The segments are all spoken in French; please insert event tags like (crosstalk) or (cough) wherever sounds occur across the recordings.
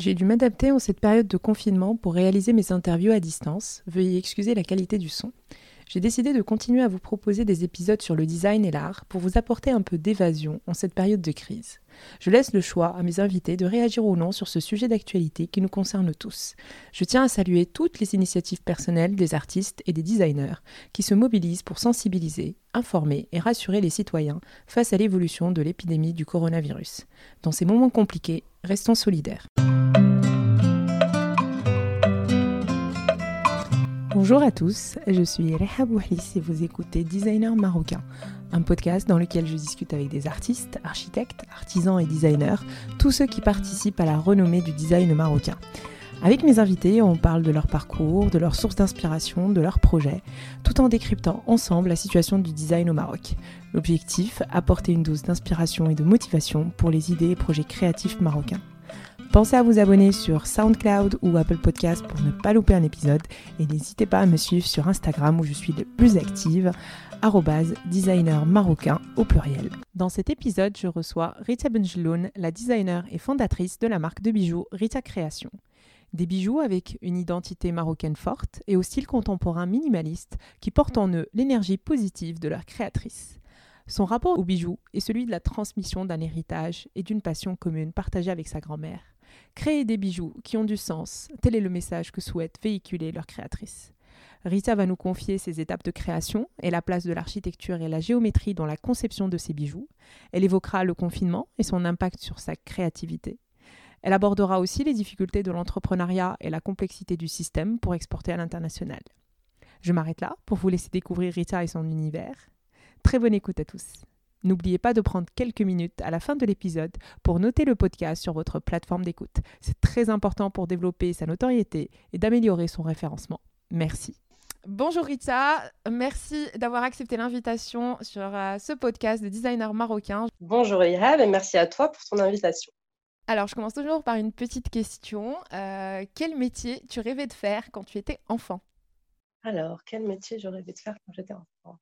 J'ai dû m'adapter en cette période de confinement pour réaliser mes interviews à distance. Veuillez excuser la qualité du son. J'ai décidé de continuer à vous proposer des épisodes sur le design et l'art pour vous apporter un peu d'évasion en cette période de crise. Je laisse le choix à mes invités de réagir ou non sur ce sujet d'actualité qui nous concerne tous. Je tiens à saluer toutes les initiatives personnelles des artistes et des designers qui se mobilisent pour sensibiliser, informer et rassurer les citoyens face à l'évolution de l'épidémie du coronavirus. Dans ces moments compliqués, restons solidaires. Bonjour à tous, je suis Reha Bouhlis et vous écoutez Designer Marocain, un podcast dans lequel je discute avec des artistes, architectes, artisans et designers, tous ceux qui participent à la renommée du design marocain. Avec mes invités, on parle de leur parcours, de leurs sources d'inspiration, de leurs projets, tout en décryptant ensemble la situation du design au Maroc. L'objectif, apporter une dose d'inspiration et de motivation pour les idées et projets créatifs marocains. Pensez à vous abonner sur SoundCloud ou Apple Podcast pour ne pas louper un épisode et n'hésitez pas à me suivre sur Instagram où je suis le plus active designer marocain au pluriel. Dans cet épisode, je reçois Rita Benjeloun, la designer et fondatrice de la marque de bijoux Rita Création. Des bijoux avec une identité marocaine forte et au style contemporain minimaliste qui portent en eux l'énergie positive de leur créatrice. Son rapport aux bijoux est celui de la transmission d'un héritage et d'une passion commune partagée avec sa grand-mère. Créer des bijoux qui ont du sens, tel est le message que souhaite véhiculer leur créatrice. Rita va nous confier ses étapes de création et la place de l'architecture et la géométrie dans la conception de ses bijoux. Elle évoquera le confinement et son impact sur sa créativité. Elle abordera aussi les difficultés de l'entrepreneuriat et la complexité du système pour exporter à l'international. Je m'arrête là pour vous laisser découvrir Rita et son univers. Très bonne écoute à tous. N'oubliez pas de prendre quelques minutes à la fin de l'épisode pour noter le podcast sur votre plateforme d'écoute. C'est très important pour développer sa notoriété et d'améliorer son référencement. Merci. Bonjour Rita, merci d'avoir accepté l'invitation sur euh, ce podcast de designer marocain. Bonjour Ihab et merci à toi pour ton invitation. Alors, je commence toujours par une petite question. Euh, quel métier tu rêvais de faire quand tu étais enfant? Alors, quel métier je rêvais de faire quand j'étais enfant?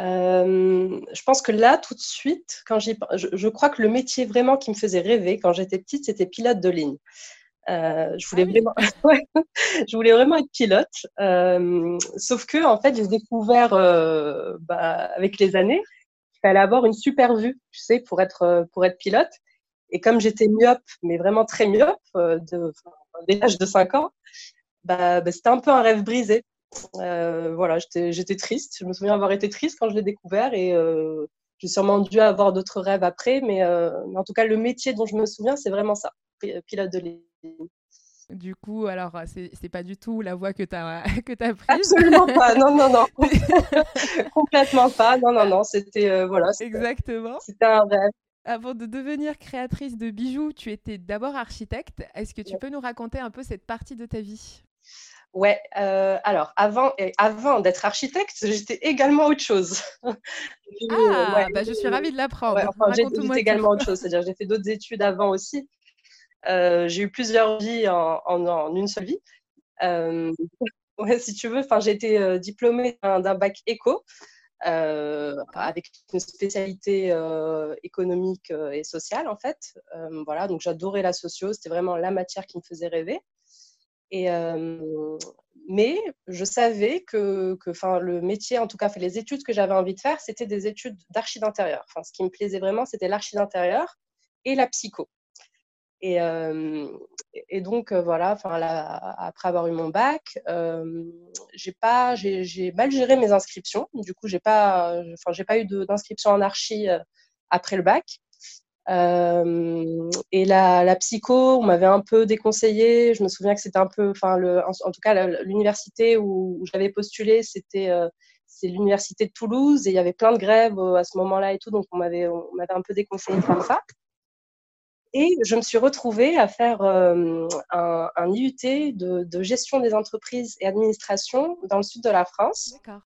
Euh, je pense que là, tout de suite, quand je, je, crois que le métier vraiment qui me faisait rêver quand j'étais petite, c'était pilote de ligne. Euh, je, voulais ah vraiment, (laughs) je voulais vraiment être pilote. Euh, sauf que, en fait, j'ai découvert bah, avec les années qu'il fallait avoir une super vue, tu sais, pour être, pour être pilote. Et comme j'étais myope, mais vraiment très myope, de, dès l'âge de 5 ans, bah, bah, c'était un peu un rêve brisé. Euh, voilà, j'étais triste. Je me souviens avoir été triste quand je l'ai découvert et euh, j'ai sûrement dû avoir d'autres rêves après, mais, euh, mais, en tout cas, le métier dont je me souviens, c'est vraiment ça, pilote de ligne. Du coup, alors, c'est pas du tout la voie que tu as, (laughs) que as prise Absolument pas, (laughs) non, non, non. (laughs) Complètement pas, non, non, non, c'était, voilà. Exactement. C'était un rêve. Avant de devenir créatrice de bijoux, tu étais d'abord architecte. Est-ce que tu peux nous raconter un peu cette partie de ta vie? Ouais, euh, alors avant, avant d'être architecte, j'étais également autre chose. (laughs) ah, bah, je suis ravie de l'apprendre. Ouais, j'étais également autre chose, (laughs) c'est-à-dire j'ai fait d'autres études avant aussi. Euh, j'ai eu plusieurs vies en, en, une seule vie. Euh, (laughs) ouais, si tu veux, j'ai été diplômée d'un bac éco avec une spécialité économique et sociale en fait. voilà, donc j'adorais la socio, c'était vraiment la matière qui me faisait rêver. Mais je savais que, que le métier, en tout cas, les études que j'avais envie de faire, c'était des études d'archi d'intérieur. Ce qui me plaisait vraiment, c'était l'archi d'intérieur et la psycho. Et, donc, voilà, après avoir eu mon bac, j'ai pas, j'ai mal géré mes inscriptions. Du coup, j'ai pas, j'ai pas eu d'inscription en archi après le bac. Euh, et la, psycho, on m'avait un peu déconseillé. Je me souviens que c'était un peu, enfin, en, tout cas, l'université où, j'avais postulé, c'était euh, l'université de Toulouse et il y avait plein de grèves euh, à ce moment-là et tout, donc on m'avait un peu déconseillé de faire ça. Et je me suis retrouvée à faire un, un, IUT de, de, gestion des entreprises et administration dans le sud de la France. D'accord.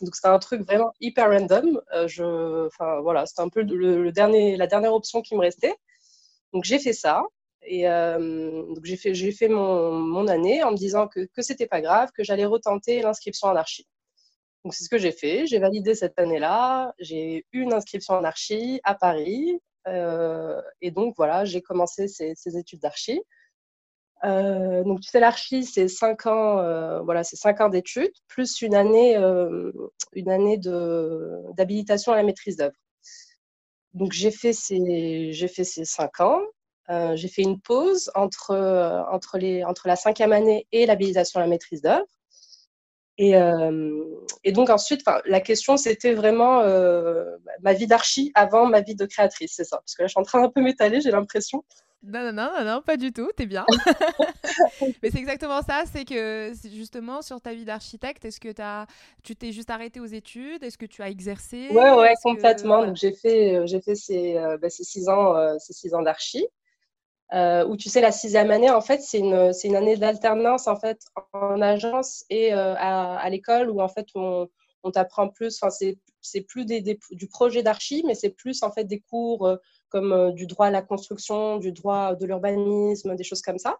Donc c'était un truc vraiment hyper random. Euh, enfin voilà, c'était un peu le, dernier, la dernière option qui me restait. Donc j'ai fait ça et euh, donc j'ai fait, j'ai fait mon, mon, année en me disant que que c'était pas grave, que j'allais retenter l'inscription en archi. Donc c'est ce que j'ai fait. J'ai validé cette année-là. J'ai eu une inscription en archi à Paris. Euh, et donc voilà, j'ai commencé ces, ces études d'archi. Euh, donc, tu sais, l'archi, c'est cinq ans, euh, voilà, c'est cinq ans d'études, plus une année, euh, une année d'habilitation à la maîtrise d'œuvre. Donc, j'ai fait ces, j'ai fait ces cinq ans. j'ai fait une pause entre, entre, les, entre la cinquième année et l'habilitation à la maîtrise d'œuvre. Et, et, donc ensuite, la question, c'était vraiment ma vie d'archi avant ma vie de créatrice, c'est ça. Parce que là, je suis en train d'un peu m'étaler, j'ai l'impression. Non, non, non, non, pas du tout, t'es bien. (laughs) Mais c'est exactement ça, c'est que justement sur ta vie d'architecte, est-ce que as, tu t'es juste arrêté aux études? Est-ce que tu as exercé? Ouais, ouais, complètement. Donc j'ai fait, euh, j'ai fait ces, euh, bah, ces, six ans, euh, ces six ans d'archi. Où tu sais, la sixième année, en fait, c'est une, c'est une année d'alternance en fait en agence et à, à l'école où en fait on, on t'apprend plus. Enfin, c'est, c'est plus des, du projet d'archi, mais c'est plus en fait des cours comme euh, du droit à la construction, du droit de l'urbanisme, des choses comme ça.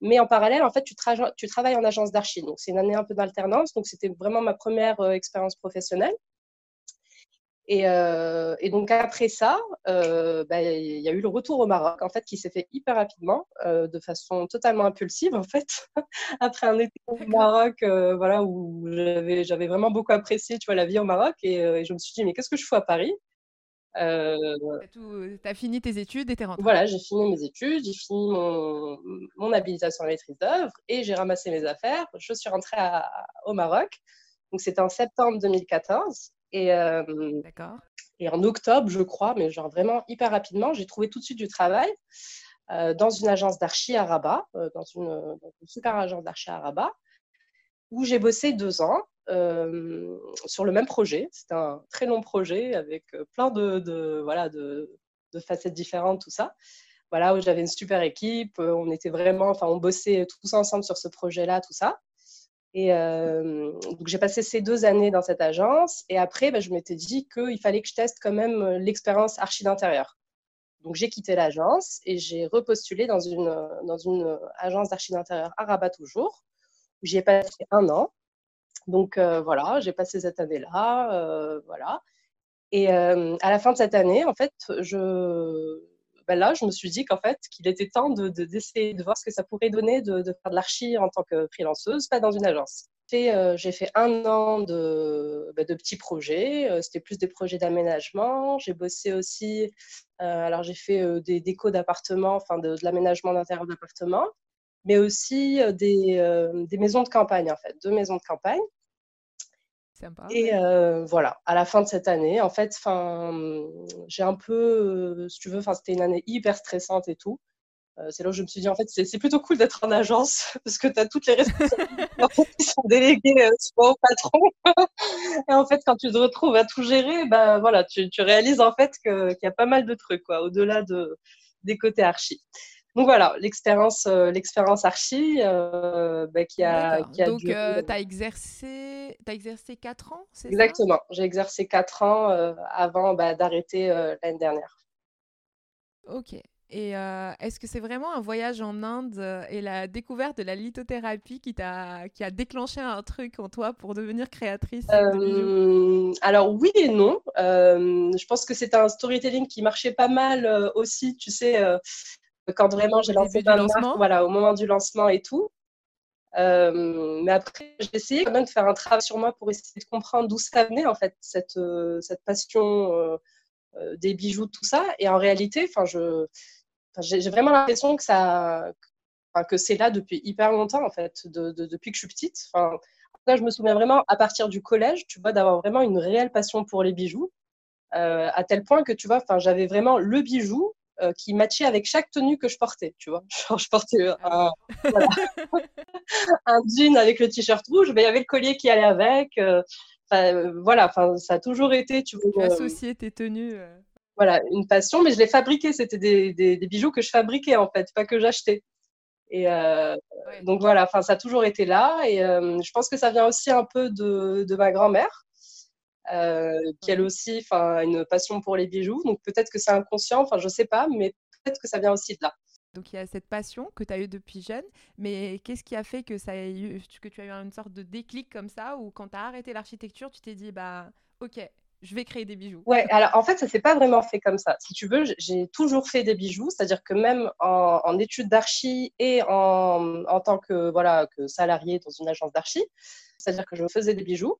Mais en parallèle, en fait, tu, tu travailles en agence d'archi. Donc, c'est une année un peu d'alternance. Donc, c'était vraiment ma première euh, expérience professionnelle. Et, euh, et, donc après ça, bah, il y a eu le retour au Maroc, en fait, qui s'est fait hyper rapidement, de façon totalement impulsive, en fait. (laughs) après un été au Maroc, voilà, où j'avais vraiment beaucoup apprécié, tu vois, la vie au Maroc, et, et je me suis dit, mais qu'est-ce que je fais à Paris? Euh, tu as, fini tes études et t'es rentrée Voilà, j'ai fini mes études, j'ai fini mon, mon, habilitation à maîtrise d'œuvre et j'ai ramassé mes affaires. Je suis rentrée au Maroc. Donc c'était en septembre 2014. Et, euh, et en octobre, je crois, mais genre vraiment hyper rapidement, j'ai trouvé tout de suite du travail euh, dans une agence d'archi à Rabat, dans, une, dans, une, super agence d'archi à Rabat, où j'ai bossé deux ans. Euh, sur le même projet. C'était un très long projet avec euh, plein de, voilà, de, facettes différentes, tout ça. Voilà, où j'avais une super équipe. Euh, on était vraiment, enfin, on bossait tous ensemble sur ce projet-là, tout ça. Et donc, j'ai passé ces deux années dans cette agence. Et après, bah, je m'étais dit qu'il fallait que je teste quand même l'expérience archi d'intérieur. Donc, j'ai quitté l'agence et j'ai repostulé dans une, une agence d'archi d'intérieur à Rabat toujours, j'y ai passé un an. Donc euh, voilà, j'ai passé cette année-là, euh, voilà. Et euh, à la fin de cette année, en fait, je, ben là, je me suis dit qu'en fait, qu'il était temps de, d'essayer de, voir ce que ça pourrait donner de, faire de l'archi en tant que freelanceuse, pas dans une agence. j'ai fait un an de, ben, de petits projets. C'était plus des projets d'aménagement. J'ai bossé aussi. alors, j'ai fait des décos d'appartements, enfin de, l'aménagement d'intérieur d'appartements, mais aussi des, des maisons de campagne, en fait, deux maisons de campagne. Et euh, voilà, à la fin de cette année, en fait, j'ai un peu, euh, si tu veux, c'était une année hyper stressante et tout. Euh, c'est là où je me suis dit, en fait, c'est plutôt cool d'être en agence (laughs) parce que tu as toutes les responsabilités qui sont déléguées soit au patron. (laughs) et en fait, quand tu te retrouves à tout gérer, bah, voilà, tu, tu réalises en fait qu'il y a pas mal de trucs, quoi, au-delà de, des côtés archi. Donc voilà, l'expérience, euh, l'expérience archi euh, bah, qui a, qui a Donc tu as exercé, as exercé 4 ans, c'est Exactement, j'ai exercé 4 ans euh, avant bah, d'arrêter l'année dernière. Ok. Et est-ce que c'est vraiment un voyage en Inde et la découverte de la lithothérapie qui, t'a, qui a déclenché un truc en toi pour devenir créatrice Alors oui et non. je pense que c'est un storytelling qui marchait pas mal aussi. Tu sais, quand vraiment j'ai lancé ma marque, voilà, au moment du lancement et tout. Euh, mais après, j'ai essayé quand même de faire un travail sur moi pour essayer de comprendre d'où ça venait, en fait, cette, euh, cette passion euh, des bijoux, tout ça. Et en réalité, je, j'ai vraiment l'impression que ça, que c'est là depuis hyper longtemps, en fait, de, depuis que je suis petite. Là, je me souviens vraiment, à partir du collège, tu vois, d'avoir vraiment une réelle passion pour les bijoux. à tel point que tu vois, j'avais vraiment le bijou euh, qui matchait avec chaque tenue que je portais, tu vois. (laughs) Genre, je portais ah un, voilà. (laughs) un jean avec le t-shirt rouge, mais il y avait le collier qui allait avec. Euh, euh, voilà, enfin, ça a toujours été, tu vois. Associer tes tenues. Voilà, une passion, mais je les fabriquais. C'était des, des, bijoux que je fabriquais, en fait, pas que j'achetais. Et donc voilà, enfin, ça a toujours été là. Et je pense que ça vient aussi un peu de, de ma grand-mère euh, qui elle aussi a une passion pour les bijoux. Donc peut-être que c'est inconscient, enfin je sais pas, mais peut-être que ça vient aussi de là. Donc il y a cette passion que tu as eue depuis jeune, mais qu'est-ce qui a fait que, ça eu, que tu as eu une sorte de déclic comme ça, ou quand tu as arrêté l'architecture, tu t'es dit, bah ok, je vais créer des bijoux? Ouais, alors en fait, ça s'est pas vraiment fait comme ça. Si tu veux, j'ai toujours fait des bijoux, c'est-à-dire que même en, études d'archi et en, en, tant que, voilà, que salarié dans une agence d'archi, c'est-à-dire que je faisais des bijoux.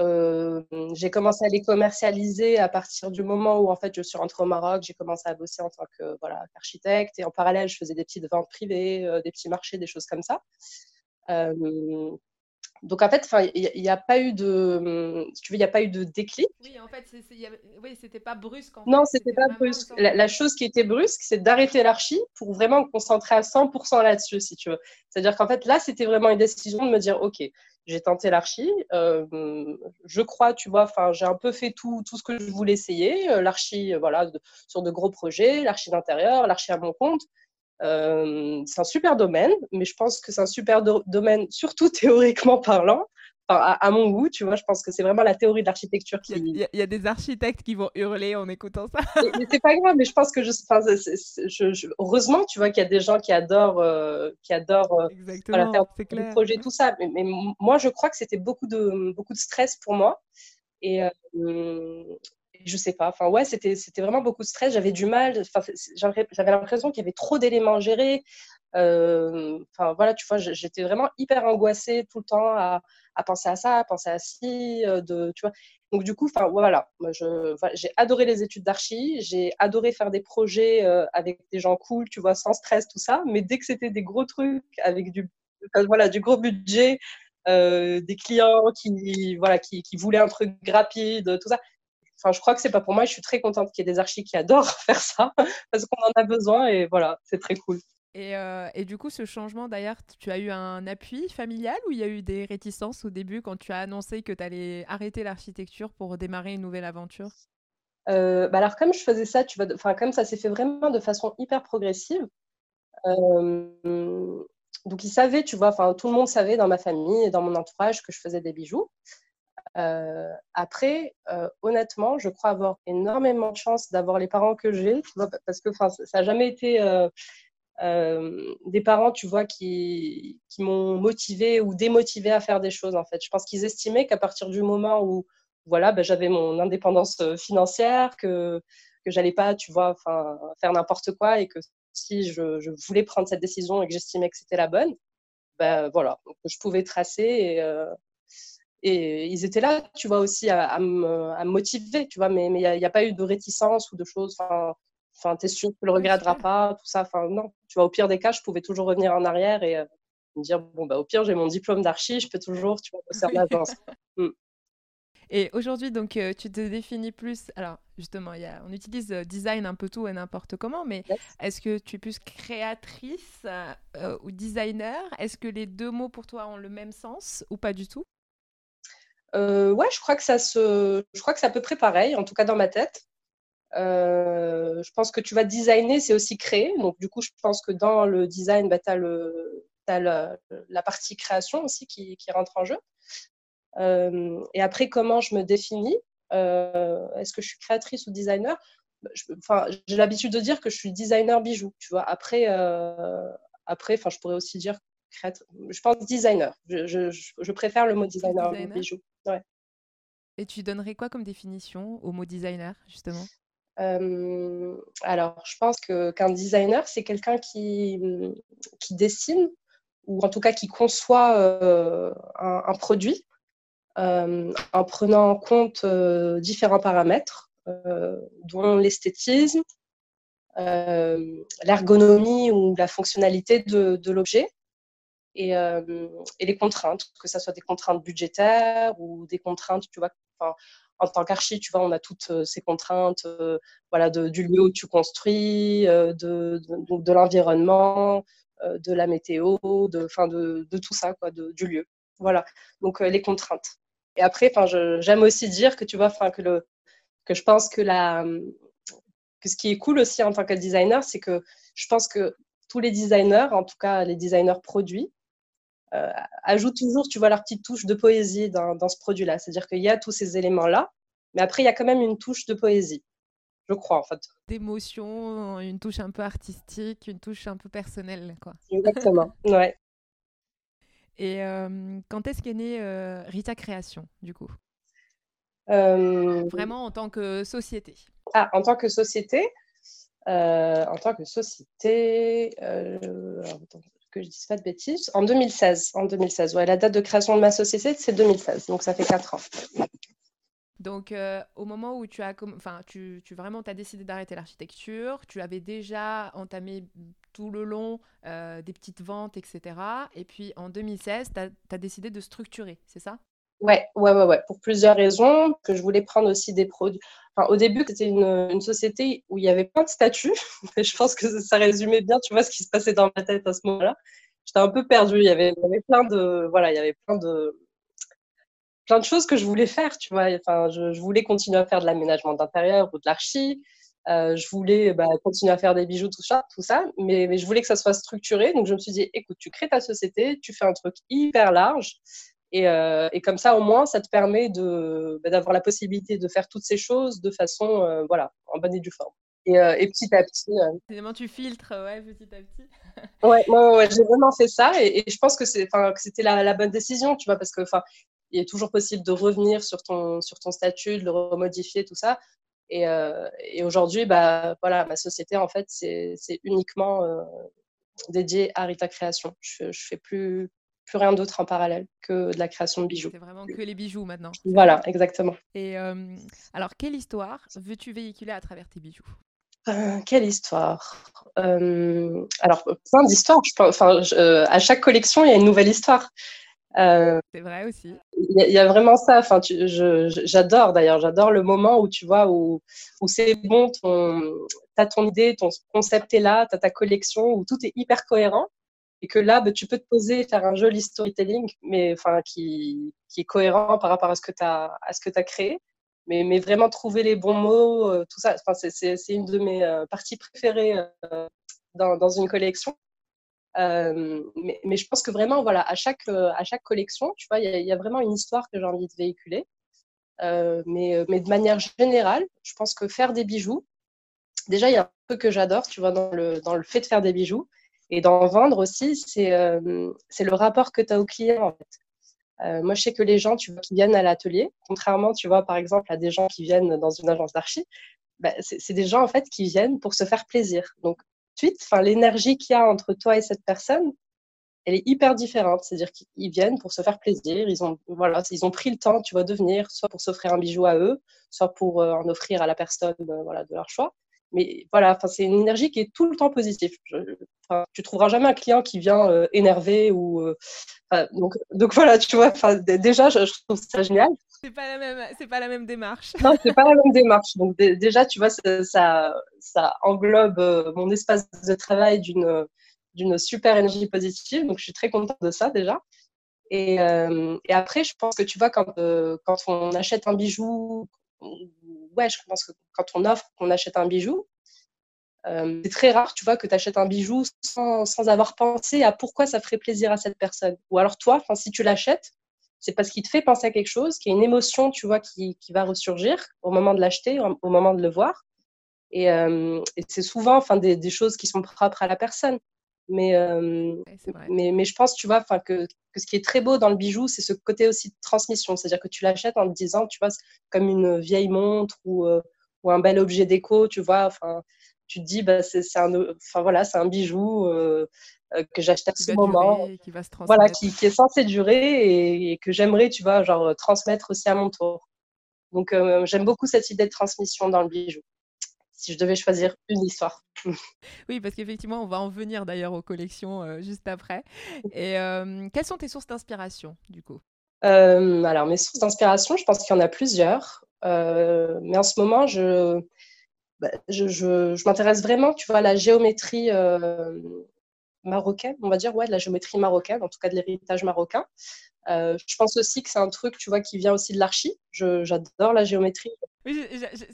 Euh, j'ai commencé à les commercialiser à partir du moment où en fait je suis rentrée au Maroc. J'ai commencé à bosser en tant que voilà architecte et en parallèle je faisais des petites ventes privées, euh, des petits marchés, des choses comme ça. Euh, donc en fait, il n'y a, pas eu de, tu veux, il n'y a pas eu de déclic. Oui, en fait, oui, c'était pas brusque. En non, c'était pas brusque. La, chose qui était brusque, c'est d'arrêter l'archi pour vraiment me concentrer à 100% là-dessus, si tu veux. C'est-à-dire qu'en fait, là, c'était vraiment une décision de me dire, ok, j'ai tenté l'archi. Euh, je crois, tu vois, enfin, j'ai un peu fait tout, tout ce que je voulais essayer. Euh, l'archi, euh, voilà, sur de gros projets, l'archi d'intérieur, l'archi à mon compte. C'est un super domaine, mais je pense que c'est un super domaine, surtout (laughs) théoriquement parlant à, mon goût, tu vois, je pense que c'est vraiment la théorie de l'architecture qui. Il y, a, des architectes qui vont hurler en écoutant ça. mais c'est pas grave, mais je pense que je, je, heureusement, tu vois, qu'il y a des gens qui adorent, euh, qui adorent euh, voilà, faire des projets, tout ça. Mais, moi, je crois que c'était beaucoup de, beaucoup de stress pour moi. Et euh, je sais pas. Enfin, ouais, c'était, c'était vraiment beaucoup de stress. J'avais du mal. Enfin, j'avais, l'impression qu'il y avait trop d'éléments à gérer. Enfin, voilà, tu vois, j'étais vraiment hyper angoissée tout le temps à à penser à ça, à penser à ci, euh, de, tu vois. Donc du coup, enfin voilà, j'ai adoré les études d'archi, j'ai adoré faire des projets euh, avec des gens cool, tu vois, sans stress, tout ça. Mais dès que c'était des gros trucs avec du, voilà, du gros budget, euh, des clients qui, voilà, qui, qui, voulaient un truc rapide, tout ça. Enfin, je crois que c'est pas pour moi. Je suis très contente qu'il y ait des archis qui adorent (laughs) faire ça parce qu'on en a besoin et voilà, c'est très cool. Euh, et, du coup, ce changement, d'ailleurs, tu as eu un appui familial ou il y a eu des réticences au début quand tu as annoncé que tu allais arrêter l'architecture pour démarrer une nouvelle aventure? Euh, bah alors comme je faisais ça, tu vois, enfin comme ça s'est fait vraiment de façon hyper progressive. Euh, donc ils savaient, tu vois, enfin tout le monde savait dans ma famille et dans mon entourage que je faisais des bijoux. Après, honnêtement, je crois avoir énormément de chance d'avoir les parents que j'ai, parce que ça n'a jamais été euh, des parents, qui, m'ont motivé ou démotivé à faire des choses, en fait. Je pense qu'ils estimaient qu'à partir du moment où, voilà, ben, j'avais mon indépendance euh, financière, que, que j'allais pas, faire n'importe quoi et que si je, voulais prendre cette décision et que j'estimais que c'était la bonne, ben voilà, je pouvais tracer et, euh, et ils étaient là, tu vois, aussi à, à, me, à me, motiver, tu vois, mais il n'y a, a, pas eu de réticence ou de choses. Enfin, t'es sûr que tu le regretteras pas, tout ça. Enfin, non. Tu vois, au pire des cas, je pouvais toujours revenir en arrière et euh, me dire bon bah au pire j'ai mon diplôme d'archi, je peux toujours, tu vois, bosser en agence. (laughs) Mm. Et aujourd'hui, donc, euh, tu te définis plus. Alors, justement, y a, on utilise euh, design un peu tout et n'importe comment, mais est-ce que tu es plus créatrice ou designer? Est-ce que les deux mots pour toi ont le même sens ou pas du tout? Ouais, je crois que ça se, je crois que c'est à peu près pareil, en tout cas dans ma tête. Euh, je pense que tu vas designer, c'est aussi créer. Donc, du coup, je pense que dans le design, bah, tu as, le, la, partie création aussi qui, rentre en jeu. Euh, et après, comment je me définis euh, Est-ce que je suis créatrice ou designer? Enfin, J'ai l'habitude de dire que je suis designer bijou. Tu vois. Après, après je pourrais aussi dire créatrice. Je pense designer. Je, je, je préfère le mot designer, designer? bijou. Ouais. Et tu donnerais quoi comme définition au mot designer, justement? Euh, alors, je pense que, qu'un designer, c'est quelqu'un qui, qui dessine, ou en tout cas qui conçoit euh, un, produit euh, en prenant en compte différents paramètres, dont l'esthétisme, l'ergonomie ou la fonctionnalité de, de l'objet. Et, et, les contraintes, que ce soit des contraintes budgétaires ou des contraintes, tu vois, en tant qu'archi, tu vois, on a toutes euh, ces contraintes euh, voilà, de, du lieu où tu construis, euh, de, de, de l'environnement, de la météo, de, de, de tout ça, quoi, du lieu. Voilà, donc les contraintes. Et après, j'aime aussi dire que tu vois, que, le, que je pense que, la, que ce qui est cool aussi en tant que designer, c'est que je pense que tous les designers, en tout cas les designers produits, euh, ajoute toujours, tu vois, leur petite touche de poésie dans, dans ce produit-là. C'est-à-dire qu'il y a tous ces éléments-là, mais après, il y a quand même une touche de poésie. Je crois, en fait. D'émotion, une touche un peu artistique, une touche un peu personnelle, quoi. Exactement, (laughs) ouais. Et euh, quand est-ce qu'est née euh, Rita Création, du coup? Vraiment en tant que société. Ah, en tant que société En tant que société, que je dise pas de bêtises, en 2016. En 2016, ouais, la date de création de ma société, c'est 2016, donc ça fait 4 ans. Donc, euh, au moment où tu as, enfin, tu, tu vraiment as décidé d'arrêter l'architecture, tu avais déjà entamé tout le long euh, des petites ventes, etc. Et puis en 2016, tu as, décidé de structurer, c'est ça? Ouais, ouais, ouais, ouais, pour plusieurs raisons. Que je voulais prendre aussi des produits. Enfin, au début, c'était une, société où il y avait plein de statuts. (laughs) Et je pense que ça résumait bien, tu vois, ce qui se passait dans ma tête à ce moment-là. J'étais un peu perdue. Il y avait, plein de, voilà, il y avait plein de, plein de choses que je voulais faire, tu vois. Enfin, je, voulais continuer à faire de l'aménagement d'intérieur ou de l'archi. Euh, je voulais bah, continuer à faire des bijoux, tout ça, tout ça mais, je voulais que ça soit structuré. Donc, je me suis dit, écoute, tu crées ta société, tu fais un truc hyper large. Et, euh, et comme ça, au moins, ça te permet de, bah, d'avoir la possibilité de faire toutes ces choses de façon, euh, voilà, en bonne et due forme. Et, et, petit à petit. Finalement, tu filtres, ouais, petit à petit. ouais, ouais, j'ai vraiment fait ça. Et, et je pense que, c'est, que c'était la, la, bonne décision, tu vois, parce que il est toujours possible de revenir sur ton, sur ton statut, de le remodifier, tout ça. Et, euh, aujourd'hui, bah, voilà, ma société, en fait, c'est uniquement euh, dédié à Rita Création. Je ne fais plus, plus rien d'autre en parallèle que de la création de bijoux. C'est vraiment que les bijoux maintenant. Voilà, exactement. Et euh, alors, quelle histoire veux-tu véhiculer à travers tes bijoux? Quelle histoire? Alors, plein d'histoires. Enfin, à chaque collection, il y a une nouvelle histoire. Euh, c'est vrai aussi. Il y, a vraiment ça. Enfin, j'adore d'ailleurs. J'adore le moment où tu vois où, où c'est bon, tu as ton idée, ton concept est là, tu as ta collection, où tout est hyper cohérent et que là, bah, tu peux te poser et faire un joli storytelling, mais enfin qui, est cohérent par rapport à ce que tu as créé. Mais, vraiment trouver les bons mots, euh, tout ça. Enfin, c'est une de mes euh, parties préférées dans, dans une collection. Euh, mais, je pense que vraiment, voilà, à chaque, euh, collection, il y, a vraiment une histoire que j'ai envie de véhiculer. Euh, mais, de manière générale, je pense que faire des bijoux, déjà, il y a un truc que j'adore, tu vois, dans le fait de faire des bijoux et d'en vendre aussi, c'est euh, le rapport que tu as au client. Euh, moi, je sais que les gens, tu vois, qui viennent à l'atelier, contrairement, tu vois, par exemple, à des gens qui viennent dans une agence d'archi, bah, c'est des gens, en fait, qui viennent pour se faire plaisir. Donc, suite, l'énergie qu'il y a entre toi et cette personne, elle est hyper différente. C'est-à-dire qu'ils viennent pour se faire plaisir. Ils ont, voilà, ils ont pris le temps, tu vois, de venir, soit pour s'offrir un bijou à eux, soit pour euh, en offrir à la personne, voilà, de leur choix. Mais voilà, c'est une énergie qui est tout le temps positive. Je, tu trouveras jamais un client qui vient euh, énervé ou donc, donc voilà, tu vois. Déjà, je, trouve ça génial. C'est pas la même, c'est pas la même démarche. Non, c'est pas la même démarche. Donc déjà, tu vois, ça, ça, englobe euh, mon espace de travail d'une d'une super énergie positive. Donc je suis très contente de ça déjà. Et, euh, et après, je pense que tu vois, quand, euh, quand on achète un bijou, ouais, je pense que quand on offre, qu'on achète un bijou, c'est très rare, tu vois, que tu achètes un bijou sans, avoir pensé à pourquoi ça ferait plaisir à cette personne. Ou alors toi, si tu l'achètes, c'est parce qu'il te fait penser à quelque chose, qu'il y a une émotion, tu vois, qui, va ressurgir au moment de l'acheter, au moment de le voir. Et, euh, c'est souvent enfin, des, choses qui sont propres à la personne. Mais, euh, mais, mais, je pense, tu vois, que, que ce qui est très beau dans le bijou, c'est ce côté aussi de transmission. C'est-à-dire que tu l'achètes en te disant, tu vois, comme une vieille montre ou, euh, ou un bel objet déco, tu vois. Enfin, tu te dis, bah, c'est un, enfin, voilà, un bijou euh, euh, que j'achète à ce moment, qui va se voilà, qui, qui, est censé durer et, que j'aimerais, tu vois, genre transmettre aussi à mon tour. Donc euh, j'aime beaucoup cette idée de transmission dans le bijou. Si je devais choisir une histoire. (laughs) oui, parce qu'effectivement, on va en venir d'ailleurs aux collections euh, juste après. Et quelles sont tes sources d'inspiration, du coup? Alors, mes sources d'inspiration, je pense qu'il y en a plusieurs. mais en ce moment, je, bah, je, je, je m'intéresse vraiment, tu vois, à la géométrie marocaine, on va dire, ouais, de la géométrie marocaine, en tout cas de l'héritage marocain. Euh, je pense aussi que c'est un truc, tu vois, qui vient aussi de l'archi. J'adore la géométrie. Oui,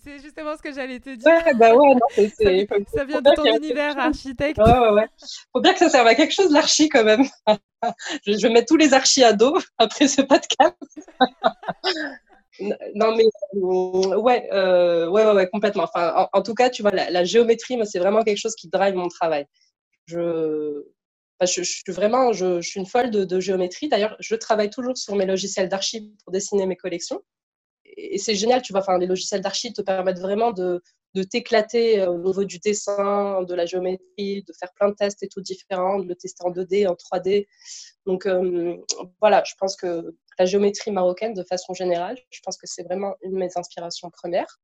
c'est justement ce que j'allais te dire. Ouais, bah ouais, non, c'est, ça, ça, vient de ton univers architecte. Ouais, ouais, ouais. Faut bien que ça serve à quelque chose, l'archi, quand même. (laughs) je, vais mettre tous les archis à dos (laughs) après ce podcast. (laughs) non, mais euh, ouais, euh, ouais, ouais, ouais, complètement. Enfin, en, tout cas, tu vois, la, la géométrie, moi, c'est vraiment quelque chose qui drive mon travail. Je, je, suis vraiment, je, suis une folle de, géométrie. D'ailleurs, je travaille toujours sur mes logiciels d'archives pour dessiner mes collections. Et c'est génial, tu vois, enfin, les logiciels d'archi te permettent vraiment de, de t'éclater au niveau du dessin, de la géométrie, de faire plein de tests et tout différents, de le tester en 2D, en 3D. Donc voilà, je pense que la géométrie marocaine, de façon générale, je pense que c'est vraiment une de mes inspirations premières.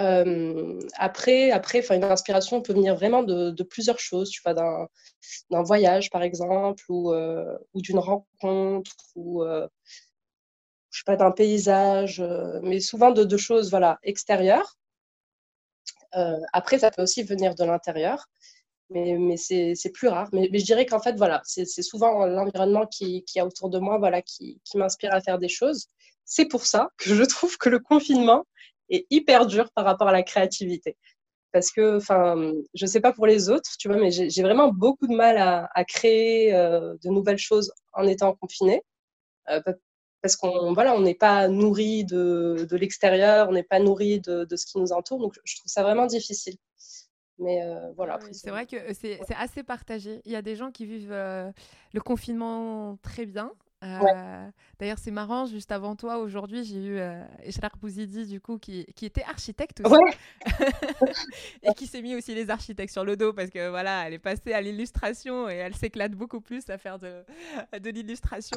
Euh, après, après une inspiration peut venir vraiment de, plusieurs choses, tu vois, d'un voyage par exemple, ou, euh, ou d'une rencontre, ou euh, je sais pas, d'un paysage, mais souvent de, deux choses voilà, extérieures. après, ça peut aussi venir de l'intérieur, mais, mais c'est plus rare. Mais, je dirais qu'en fait, voilà, c'est souvent l'environnement qui, qui a autour de moi voilà, qui, m'inspire à faire des choses. C'est pour ça que je trouve que le confinement, est hyper dur par rapport à la créativité. Parce que, enfin, je sais pas pour les autres, tu vois, mais j'ai vraiment beaucoup de mal à, créer euh, de nouvelles choses en étant confiné. Euh, parce qu'on voilà, on n'est pas nourri de, de l'extérieur, on n'est pas nourri de, de, ce qui nous entoure. Donc, je trouve ça vraiment difficile. Mais euh, voilà. c'est vrai que c'est assez partagé. Il y a des gens qui vivent le confinement très bien euh, d'ailleurs, c'est marrant, juste avant toi, aujourd'hui, j'ai eu euh, Bouzidi, du coup, qui, qui était architecte aussi. (laughs) et qui s'est mis aussi les architectes sur le dos parce que voilà, elle est passée à l'illustration et elle s'éclate beaucoup plus à faire de, de l'illustration.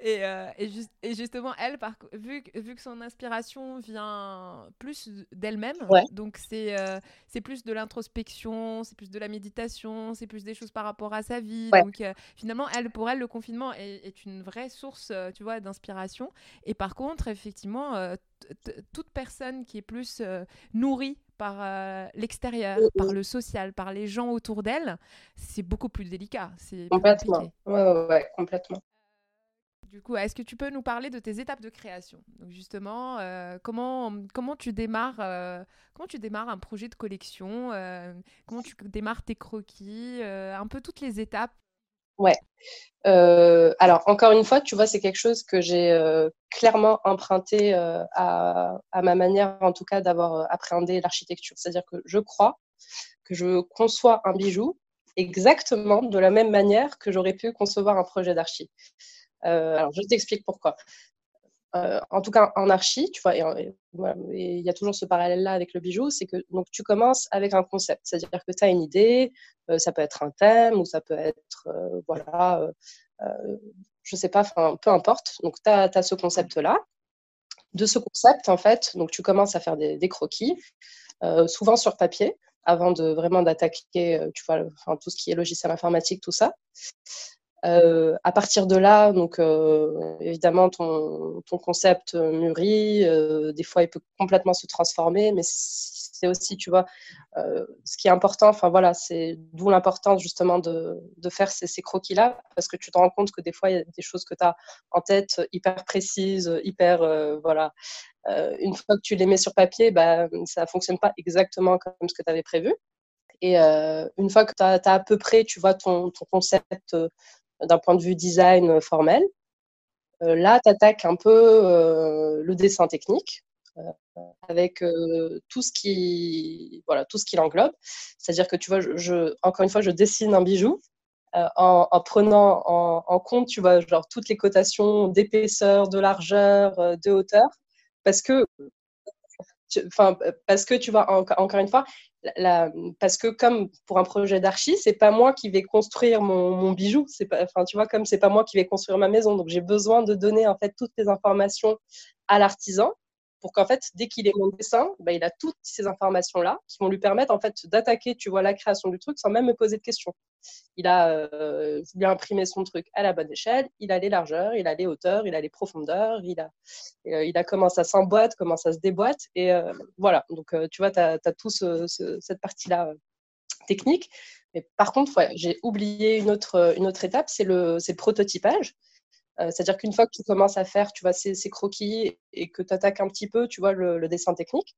Et, euh, et, et, justement, elle, par, vu, vu que son inspiration vient plus d'elle-même, donc c'est euh, c'est plus de l'introspection, c'est plus de la méditation, c'est plus des choses par rapport à sa vie. Donc finalement, elle, pour elle, le confinement est, est une vraie source, euh, tu vois, d'inspiration. Et par contre, effectivement, euh, toute personne qui est plus euh, nourrie par l'extérieur, mm, par mm. le social, par les gens autour d'elle, c'est beaucoup plus délicat. C'est complètement. Ouais, complètement. Du coup, est-ce que tu peux nous parler de tes étapes de création? Donc justement, comment, comment, tu démarres, comment tu démarres un projet de collection? Comment tu démarres tes croquis? Un peu toutes les étapes Ouais. Euh, alors, encore une fois, tu vois, c'est quelque chose que j'ai euh, clairement emprunté euh, à, à, ma manière, en tout cas, d'avoir appréhendé l'architecture. C'est-à-dire que je crois que je conçois un bijou exactement de la même manière que j'aurais pu concevoir un projet d'archi. alors, je t'explique pourquoi. Euh, en tout cas en archi, tu vois, il y a toujours ce parallèle-là avec le bijou, c'est que donc tu commences avec un concept, c'est-à-dire que tu as une idée, euh, ça peut être un thème ou ça peut être, euh, voilà, je sais pas, peu importe. Donc tu as, ce concept-là. De ce concept, en fait, donc tu commences à faire des, croquis, souvent sur papier, avant de vraiment d'attaquer, tout ce qui est logiciel informatique, tout ça. Euh, à partir de là, donc euh, évidemment, ton, concept mûrit. Euh, des fois, il peut complètement se transformer, mais c'est aussi, tu vois, ce qui est important. Enfin voilà, c'est d'où l'importance justement de, faire ces, croquis-là, parce que tu te rends compte que des fois, il y a des choses que tu as en tête hyper précises, hyper voilà. une fois que tu les mets sur papier, bah, ça fonctionne pas exactement comme ce que tu avais prévu. Et une fois que tu as, à peu près, tu vois, ton concept d'un point de vue design formel. Euh, là, tu attaques un peu euh, le dessin technique euh, avec tout ce qui voilà tout ce qui l'englobe. C'est-à-dire que tu vois, je, encore une fois, je dessine un bijou en, prenant en, compte, tu vois, genre toutes les cotations d'épaisseur, de largeur, de hauteur, parce que Enfin, parce que tu vois, encore une fois, parce que comme pour un projet d'archi, c'est pas moi qui vais construire mon, bijou. C'est pas, enfin, tu vois, comme c'est pas moi qui vais construire ma maison, donc j'ai besoin de donner en fait toutes les informations à l'artisan pour qu'en fait, dès qu'il ait mon dessin, bah, il a toutes ces informations-là qui vont lui permettre en fait d'attaquer, tu vois, la création du truc sans même me poser de questions. Il a euh, bien imprimé son truc à la bonne échelle, il a les largeurs, il a les hauteurs, il a les profondeurs, il a, euh, il a comment ça s'emboîte, comment ça se déboîte. Et euh, voilà, donc tu vois, tu as, as, tout cette partie-là technique. Mais par contre, j'ai oublié une autre, une autre étape, c'est le, le prototypage. C'est-à-dire qu'une fois que tu commences à faire tu vois, ces, ces croquis et que tu attaques un petit peu tu vois, le dessin technique,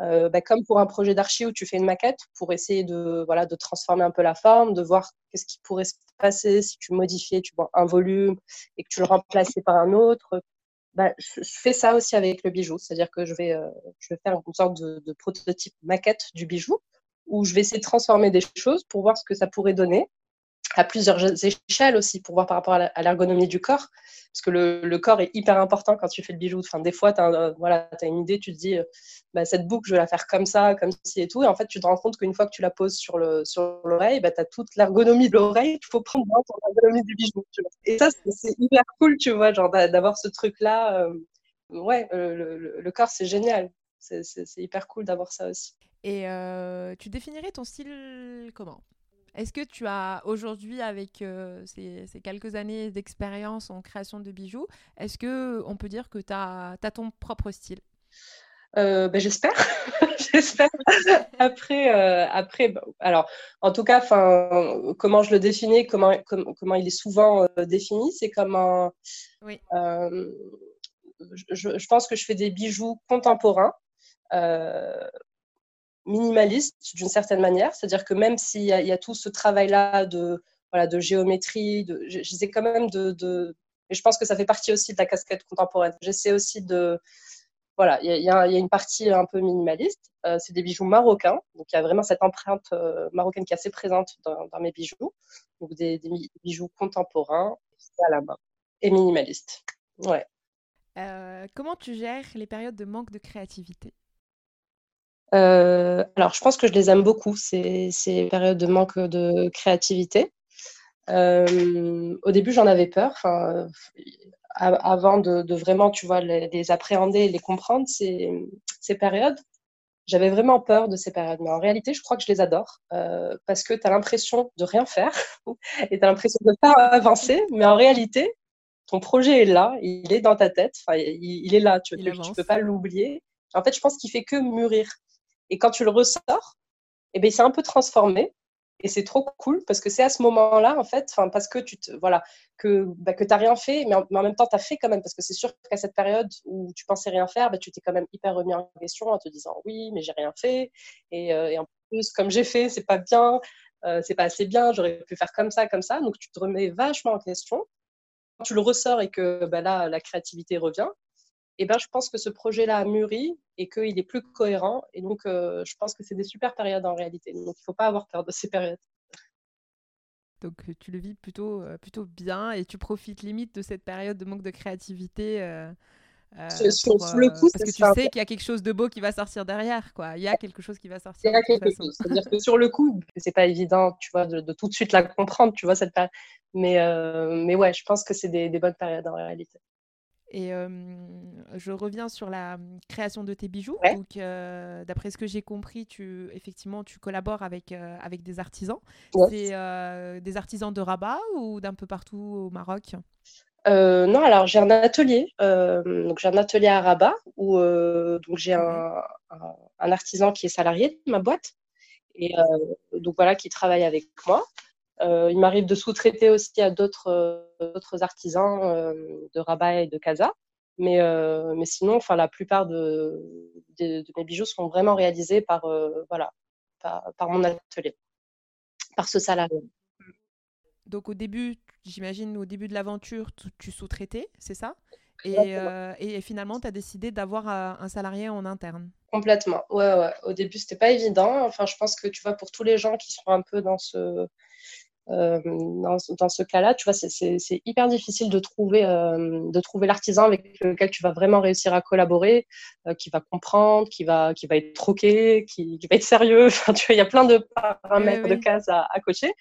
euh, bah, comme pour un projet d'archi où tu fais une maquette pour essayer de, voilà, de transformer un peu la forme, de voir qu'est-ce qui pourrait se passer si tu modifiais tu vois, un volume et que tu le remplaçais par un autre. Bah, je, fais ça aussi avec le bijou, c'est-à-dire que je vais, euh, je vais faire une sorte de, prototype maquette du bijou où je vais essayer de transformer des choses pour voir ce que ça pourrait donner à plusieurs échelles aussi pour voir par rapport à l'ergonomie du corps. Parce que le, corps est hyper important quand tu fais le bijou. Enfin, des fois, tu as, voilà, as, une idée, tu te dis, euh, bah, cette boucle, je vais la faire comme ça, comme ci et tout. Et en fait, tu te rends compte qu'une fois que tu la poses sur l'oreille, sur bah, tu as toute l'ergonomie de l'oreille. Il faut prendre ton l'ergonomie du bijou. Et ça, c'est hyper cool, tu vois, genre d'avoir ce truc-là. Euh, ouais, le, le corps, c'est génial. C'est hyper cool d'avoir ça aussi. Et euh, tu définirais ton style comment? Est-ce que tu as aujourd'hui, avec euh, ces, quelques années d'expérience en création de bijoux, est-ce que on peut dire que tu as, ton propre style? Euh, ben, j'espère, (laughs) j'espère. Après, euh, après, alors, en tout cas, comment je le définis, comment, comment il est souvent défini, c'est comme un. Oui. Je, je, pense que je fais des bijoux contemporains minimaliste d'une certaine manière. C'est-à-dire que même s'il y, y, a tout ce travail-là de, voilà, de géométrie, de, j'essaie quand même de, Et je pense que ça fait partie aussi de la casquette contemporaine. J'essaie aussi de. Voilà, il y, a une partie un peu minimaliste. Euh, c'est des bijoux marocains. Donc il y a vraiment cette empreinte euh, marocaine qui est assez présente dans, mes bijoux. Donc des, bijoux contemporains à la main et minimalistes. Ouais. Euh, comment tu gères les périodes de manque de créativité? Euh, alors, je pense que je les aime beaucoup, ces, ces périodes de manque de créativité. Euh, au début, j'en avais peur. Enfin, avant de, vraiment, tu vois, les, appréhender et les comprendre, ces, ces périodes, j'avais vraiment peur de ces périodes. Mais en réalité, je crois que je les adore euh, parce que tu as l'impression de rien faire (laughs) et tu as l'impression de ne pas avancer. Mais en réalité, ton projet est là, il est dans ta tête, enfin, il, est là, tu ne peux pas l'oublier. En fait, je pense qu'il fait que mûrir. Et quand tu le ressors, eh bien, il s'est un peu transformé. Et c'est trop cool parce que c'est à ce moment-là, en fait, parce que tu te, voilà, que, bah, que n'as rien fait, mais en, même temps, tu as fait quand même. Parce que c'est sûr qu'à cette période où tu pensais rien faire, bah, tu t'es quand même hyper remis en question en te disant oui, mais j'ai rien fait. Et, euh, et, en plus, comme j'ai fait, c'est pas bien, euh, c'est pas assez bien, j'aurais pu faire comme ça, comme ça. Donc, tu te remets vachement en question. Quand tu le ressors et que bah, là, la créativité revient, eh ben, je pense que ce projet-là a mûri et qu'il est plus cohérent. Et donc, euh, je pense que c'est des super périodes en réalité. Donc, il ne faut pas avoir peur de ces périodes. Donc, euh, tu le vis plutôt, euh, plutôt bien et tu profites limite de cette période de manque de créativité. sur, le coup, parce que tu sais qu'il y a quelque chose de beau qui va sortir derrière, quoi. Il y a quelque chose qui va sortir. Il y a quelque chose. C'est-à-dire que sur le coup, c'est pas évident, tu vois, de, tout de suite la comprendre, tu vois cette période. Mais, mais ouais, je pense que c'est des, des bonnes périodes en réalité. Et je reviens sur la création de tes bijoux. Donc, d'après ce que j'ai compris, tu effectivement tu collabores avec avec des artisans. C'est des artisans de Rabat ou d'un peu partout au Maroc? Non, alors j'ai un atelier, donc j'ai un atelier à Rabat où donc j'ai un, un, artisan qui est salarié de ma boîte et donc voilà qui travaille avec moi. Euh, il m'arrive de sous-traiter aussi à d'autres euh, artisans euh, de Rabat et de Casa. Mais, mais sinon, enfin, la plupart de, de, mes bijoux sont vraiment réalisés par, voilà, par, mon atelier, par ce salarié. Donc au début, j'imagine au début de l'aventure, tu, sous-traitais, c'est ça? Et, et, finalement, tu as décidé d'avoir un salarié en interne? Complètement. Ouais, ouais. Au début, c'était pas évident. Enfin, je pense que tu vois, pour tous les gens qui sont un peu dans ce, euh, dans, dans, ce cas-là, tu vois, c'est hyper difficile de trouver, euh, de trouver l'artisan avec lequel tu vas vraiment réussir à collaborer, euh, qui va comprendre, qui va, qui va être troqué, qui, qui va être sérieux. (laughs) Enfin, tu vois, il y a plein de paramètres, de cases à, à cocher.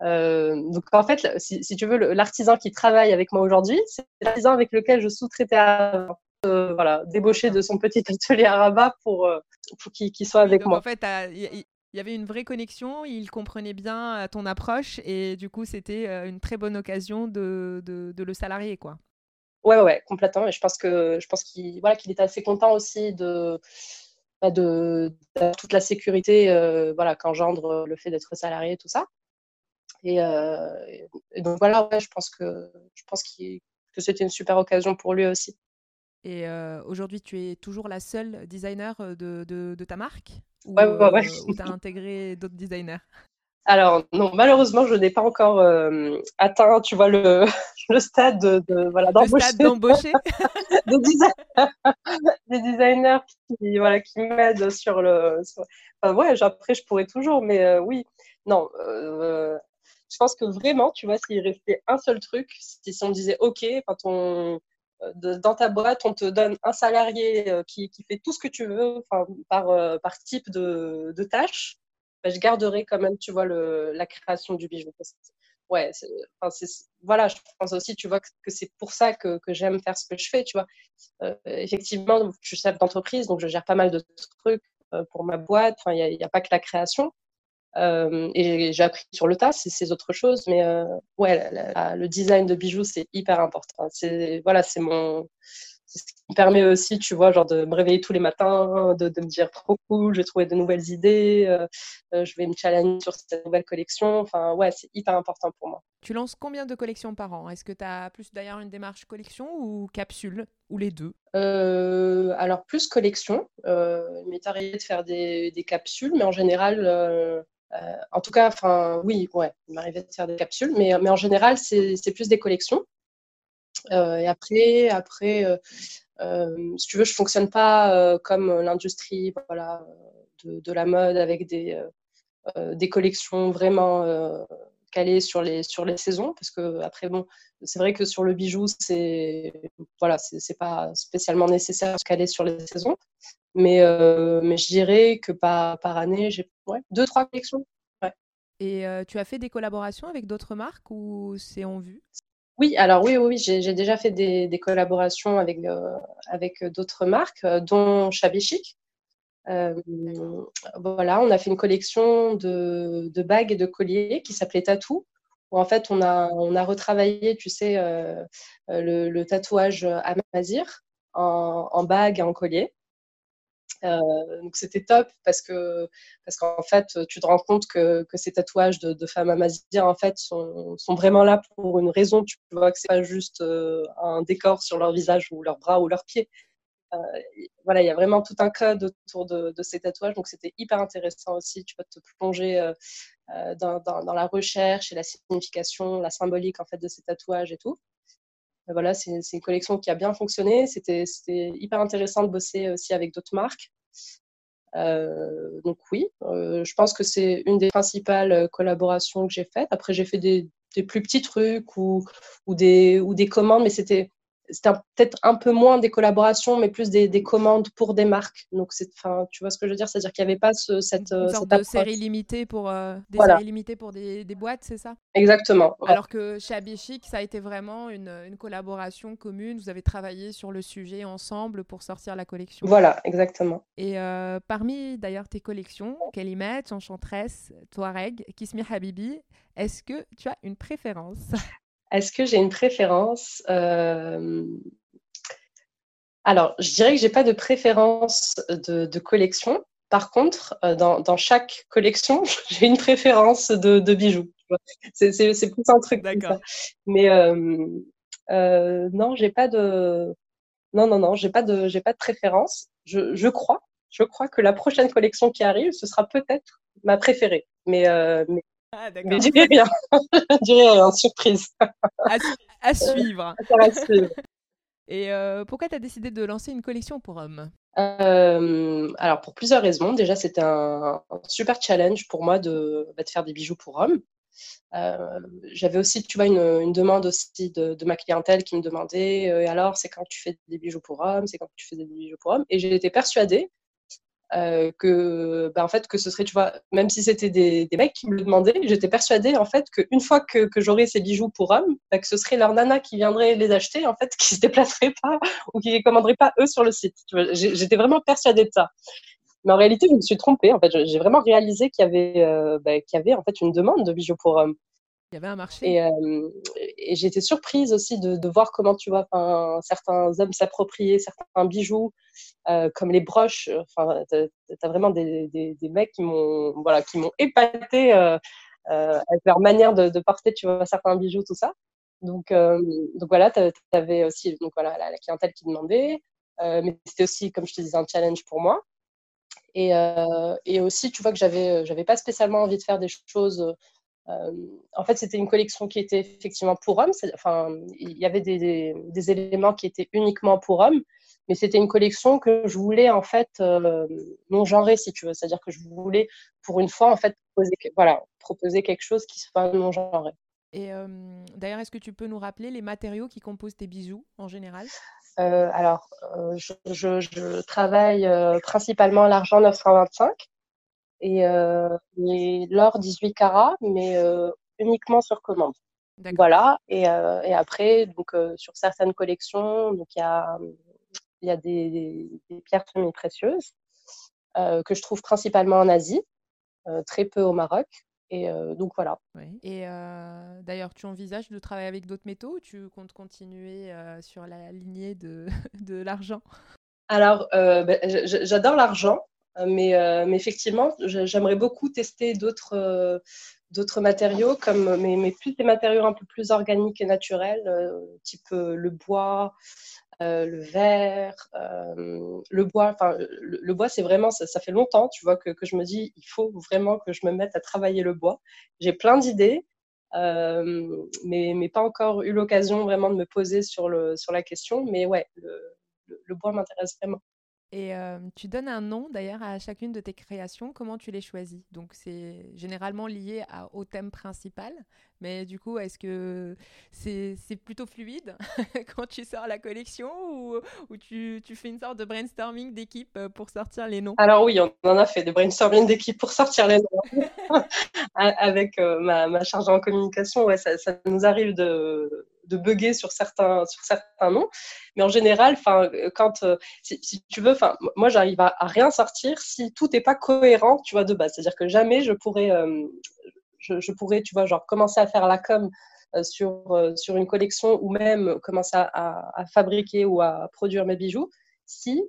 donc en fait, si, si tu veux, l'artisan qui travaille avec moi aujourd'hui, c'est l'artisan avec lequel je sous-traitais avant. voilà, débauché de son petit atelier à Rabat pour, pour qu'il soit avec moi. En fait, il y avait une vraie connexion, il comprenait bien euh, ton approche et du coup, c'était euh, une très bonne occasion de, de, le salarier, quoi. Ouais, ouais, complètement. Et je pense que je pense qu'il voilà, qu'il était assez content aussi de, bah, de, toute la sécurité euh, voilà, qu'engendre le fait d'être salarié, tout ça. Et, donc voilà, ouais, je pense que je pense que c'était une super occasion pour lui aussi. Et aujourd'hui, tu es toujours la seule designer de, de, de ta marque? Ou, ouais, ouais, ouais. tu as intégré d'autres designers? Alors non, malheureusement, je n'ai pas encore euh, atteint, tu vois, le, (laughs) le stade de, de voilà d'embaucher. (laughs) des, designers, des designers qui voilà qui m'aident sur le. Enfin, ouais, après je pourrais toujours, mais euh, oui, non. Euh, je pense que vraiment, tu vois, s'il restait un seul truc, si, on disait, OK, quand on, dans ta boîte, on te donne un salarié qui, qui fait tout ce que tu veux par, par type de, tâche, bah, je garderai quand même, tu vois, la création du bijou. Ouais, voilà, je pense aussi, tu vois, que, c'est pour ça que, j'aime faire ce que je fais, tu vois. Euh, effectivement, je suis chef d'entreprise, donc je gère pas mal de trucs euh, pour ma boîte. Enfin, il n'y a, pas que la création. Euh, et j'ai appris sur le tas, c'est ces autres choses. Mais ouais, le design de bijoux, c'est hyper important. C'est voilà, c'est mon ce qui me permet aussi, tu vois, genre de me réveiller tous les matins, de, me dire trop cool, j'ai trouvé de nouvelles idées, euh, euh, je vais me challenger sur cette nouvelle collection. Enfin, ouais, c'est hyper important pour moi. Tu lances combien de collections par an? Est-ce que tu as plus d'ailleurs une démarche collection ou capsule ou les deux? Euh, Alors, plus collection. il m'est arrivé de faire des, capsules, mais en général. En tout cas, enfin, oui, ouais, il m'arrivait de faire des capsules, mais, en général, c'est plus des collections. Euh, et après, après euh, euh, si tu veux, je fonctionne pas comme l'industrie voilà, de, la mode avec des, des collections vraiment calées sur les, sur les saisons. Parce que, après, bon, c'est vrai que sur le bijou, c'est voilà, c'est pas spécialement nécessaire de se caler sur les saisons. Mais, mais je dirais que par, par année, j'ai ouais, deux, trois collections. Et tu as fait des collaborations avec d'autres marques ou c'est en vue? Oui, alors oui, oui, j'ai déjà fait des, collaborations avec, euh, avec d'autres marques, euh, dont Shabby Chic. Euh, voilà, on a fait une collection de, bagues et de colliers qui s'appelait Tatou, où en fait on a, on a retravaillé, tu sais, le, tatouage Amazir en, en bague et en collier. Euh, donc c'était top parce que parce qu'en fait tu te rends compte que, que ces tatouages de, de femmes amazighiennes en fait sont, sont, vraiment là pour une raison. Tu vois que c'est pas juste euh, un décor sur leur visage ou leurs bras ou leurs pieds. Euh, voilà, il y a vraiment tout un code autour de, ces tatouages. Donc c'était hyper intéressant aussi. Tu vas te plonger dans, dans, dans, la recherche et la signification, la symbolique en fait de ces tatouages et tout voilà, c'est une collection qui a bien fonctionné. C'était hyper intéressant de bosser aussi avec d'autres marques. Euh, donc oui, euh, je pense que c'est une des principales collaborations que j'ai faites. Après, j'ai fait des, plus petits trucs ou, ou, des, ou des commandes, mais c'était c'était peut-être un peu moins des collaborations, mais plus des, commandes pour des marques. Donc, c'est, enfin, tu vois ce que je veux dire? C'est-à-dire qu'il n'y avait pas ce, cette. Une sorte de série limitée pour, euh, des séries limitées pour des, boîtes, c'est ça? Exactement. Alors que chez Abichic, ça a été vraiment une, une, collaboration commune. Vous avez travaillé sur le sujet ensemble pour sortir la collection. Voilà, exactement. Et euh, parmi d'ailleurs tes collections, Kalimet, Enchantress, Touareg, Kismi Habibi, est-ce que tu as une préférence? Est-ce que j'ai une préférence euh, Alors, je dirais que j'ai pas de préférence de, collection. Par contre, euh, dans, chaque collection, (laughs) j'ai une préférence de, bijoux. C'est plus un truc D'accord. Mais euh, non, j'ai pas de non non non, j'ai pas de j'ai pas de préférence. Je, crois, je crois que la prochaine collection qui arrive, ce sera peut-être ma préférée. Mais, mais ah, Mais je dirais rien. je (laughs) dirais rien, surprise. à, (laughs) suivre. Et euh, pourquoi tu as décidé de lancer une collection pour hommes? Euh, Alors, pour plusieurs raisons. Déjà, c'était un, super challenge pour moi de, bah, de, faire des bijoux pour hommes. Euh, j'avais aussi, tu vois, une, demande aussi de, de, ma clientèle qui me demandait alors, c'est quand tu fais des bijoux pour hommes? C'est quand tu fais des bijoux pour hommes? Et j'ai été persuadée euh, que, bah, en fait, que ce serait, tu vois, même si c'était des, des, mecs qui me le demandaient, j'étais persuadée, en fait, qu'une fois que, que j'aurais ces bijoux pour hommes, bah, que ce serait leur nana qui viendrait les acheter, en fait, (laughs) qui se déplacerait pas ou qui les commanderait pas eux sur le site. J'étais vraiment persuadée de ça. Mais en réalité, je me suis trompée. En fait, j'ai vraiment réalisé qu'il y avait, euh, bah, qu'il y avait en fait une demande de bijoux pour hommes. Il y avait un marché? Et, euh, et été surprise aussi de, voir comment, tu vois, certains hommes s'appropriaient certains bijoux, euh, comme les broches. Enfin, tu as, vraiment des, des, mecs qui m'ont voilà, qui m'ont épaté euh, avec leur manière de, porter, tu vois, certains bijoux, tout ça. Donc, donc voilà, tu avais aussi donc, voilà, la, la clientèle qui demandait. mais c'était aussi, comme je te disais, un challenge pour moi. Et, et aussi, tu vois que j'avais, j'avais pas spécialement envie de faire des choses en fait, c'était une collection qui était effectivement pour hommes. Enfin, il y avait des, des, éléments qui étaient uniquement pour hommes, mais c'était une collection que je voulais en fait euh, non genrée, si tu veux. C'est-à-dire que je voulais, pour une fois, en fait, proposer, voilà, proposer quelque chose qui soit non genré. Et d'ailleurs, est-ce que tu peux nous rappeler les matériaux qui composent tes bijoux en général? Alors, je, travaille principalement l'argent 925 et, l'or 18 carats, mais uniquement sur commande. Voilà. Et, après, donc sur certaines collections, donc il y a, y a des, des pierres semi-précieuses que je trouve principalement en Asie, très peu au Maroc. Et donc voilà. Et d'ailleurs, tu envisages de travailler avec d'autres métaux ou tu comptes continuer sur la lignée de, (laughs) de l'argent? Alors, ben, j'adore l'argent, mais, mais, effectivement, j'aimerais beaucoup tester d'autres d'autres matériaux, comme, mais, mais, plus des matériaux un peu plus organiques et naturels, type le bois, euh, le verre, euh, le bois. Enfin, le, bois, c'est vraiment, ça, fait longtemps, tu vois, que, que, je me dis, il faut vraiment que je me mette à travailler le bois. J'ai plein d'idées, euh, mais, mais, pas encore eu l'occasion vraiment de me poser sur, le, sur la question. Mais ouais, le, le bois m'intéresse vraiment. Et tu donnes un nom d'ailleurs à chacune de tes créations. Comment tu les choisis? Donc c'est généralement lié au thème principal. Mais du coup, est-ce que c'est plutôt fluide (laughs) quand tu sors la collection ou, tu, fais une sorte de brainstorming d'équipe pour sortir les noms? Alors oui, on en a fait des brainstorming d'équipe pour sortir les noms. (laughs) Avec ma, ma, charge en communication, ouais, ça nous arrive de de bugger sur certains, sur certains noms. Mais en général, quand, euh, si, tu veux, moi, j'arrive à, rien sortir si tout n'est pas cohérent, tu vois, de base. C'est-à-dire que jamais je pourrais, euh, je, pourrais, tu vois, genre commencer à faire la com euh, sur, sur une collection ou même commencer à, fabriquer ou à produire mes bijoux si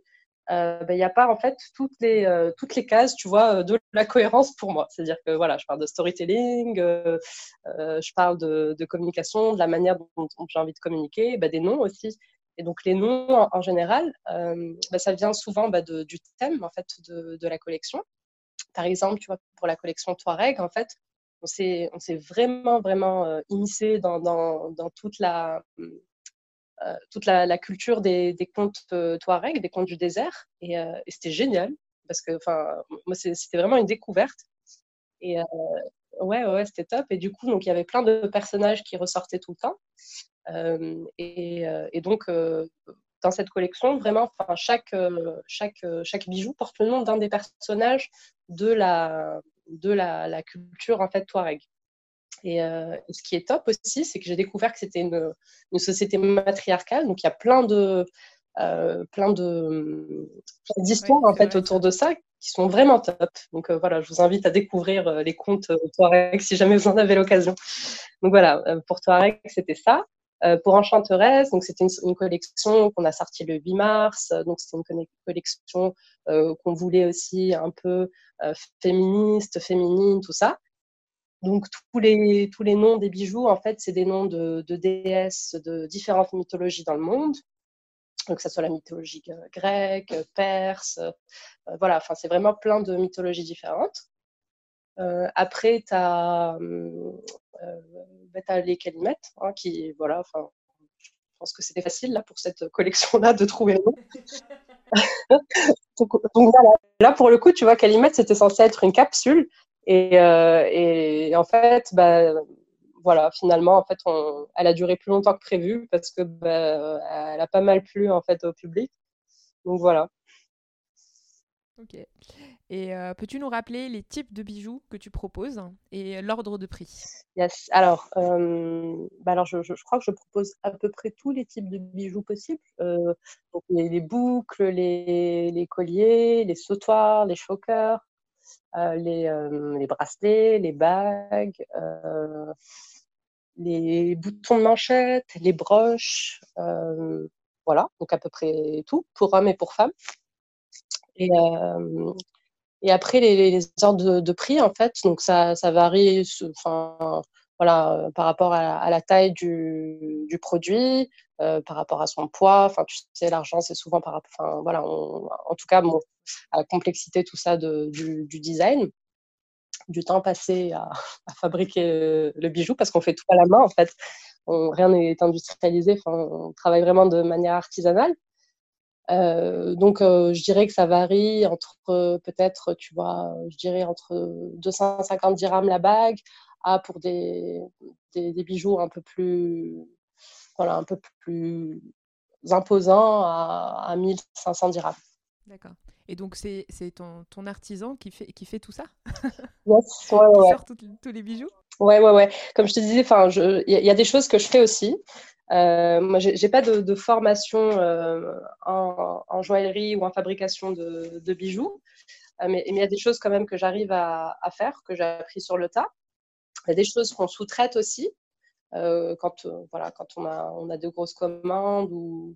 euh, ben, il n'y a pas en fait toutes les, euh, toutes les cases, tu vois, de la cohérence pour moi. C'est-à-dire que voilà, je parle de storytelling, euh, je parle de, communication, de la manière dont, j'ai envie de communiquer, ben, des noms aussi. Et donc les noms en, général, ben, ça vient souvent de, du thème en fait de, la collection. Par exemple, tu vois, pour la collection Touareg, en fait, on s'est vraiment, vraiment immiscé dans, dans, dans, toute la, euh, toute la, culture des, contes euh, Touareg, des contes du désert. Et, euh, c'était génial parce que moi, c'était vraiment une découverte. Et ouais, ouais, c'était top. Et du coup, il y avait plein de personnages qui ressortaient tout le temps. et, donc, dans cette collection, vraiment, chaque, chaque, chaque bijou porte le nom d'un des personnages de la, de la culture en fait Touareg. Euh, et, ce qui est top aussi, c'est que j'ai découvert que c'était une, une, société matriarcale. Donc, il y a plein de, euh, plein de d'histoires en fait autour de ça qui sont vraiment top. Donc euh, voilà, je vous invite à découvrir les contes Touareg si jamais vous en avez l'occasion. Donc voilà, pour Touareg, c'était ça. pour Enchanteresse, donc c'était une, une, collection qu'on a sortie le 8 mars. Donc c'était une collection qu'on voulait aussi un peu féministe, féminine, tout ça. Donc tous les, tous les noms des bijoux, en fait, c'est des noms de, déesses de différentes mythologies dans le monde. Que ce soit la mythologie grecque, perse, euh, voilà, enfin c'est vraiment plein de mythologies différentes. Euh, après, tu as, euh, bah, les calimettes, hein, qui, voilà, enfin, je pense que c'était facile là pour cette collection-là de trouver le (laughs) donc, voilà. Là, pour le coup, tu vois, Calimette, c'était censé être une capsule euh, et, en fait, bah, voilà, finalement, en fait, elle a duré plus longtemps que prévu parce que bah, elle a pas mal plu en fait au public. Donc voilà. Ok. Et euh, peux-tu nous rappeler les types de bijoux que tu proposes et l'ordre de prix? Yes. Alors, euh, bah alors je, crois que je propose à peu près tous les types de bijoux possibles. donc les, boucles, les, les, colliers, les sautoirs, les chokers, les, euh, les, bracelets, les bagues, euh, les boutons de manchette, les broches, voilà, donc à peu près tout, pour hommes et pour femmes. Et, après, les, les de, prix, en fait, donc ça, varie enfin, voilà, par rapport à, la taille du produit, par rapport à son poids. Enfin, tu sais, l'argent, c'est souvent par rapport. Enfin, voilà, en tout cas, à la complexité, tout ça de, du, design, du temps passé à, (laughs) fabriquer euh, le bijou, parce qu'on fait tout à la main, en fait. rien n'est industrialisé, enfin, on travaille vraiment de manière artisanale. donc, je dirais que ça varie entre peut-être, tu vois, je dirais entre 250 dirhams la bague à pour des, des, bijoux un peu plus, voilà, un peu plus imposants à, à 1500 dirhams. D'accord. Et donc, c'est ton, ton, artisan qui fait, qui fait tout ça? Yes, ouais, (laughs) ouais. Qui sort tous les bijoux? Ouais, ouais, ouais. Comme je te disais, il y, a des choses que je fais aussi. Euh, moi, j'ai pas de, formation euh, en, joaillerie ou en fabrication de, bijoux, euh, mais il y a des choses quand même que j'arrive à, faire, que j'ai appris sur le tas. Il y a des choses qu'on sous-traite aussi, quand, voilà, quand on a, on a de grosses commandes ou,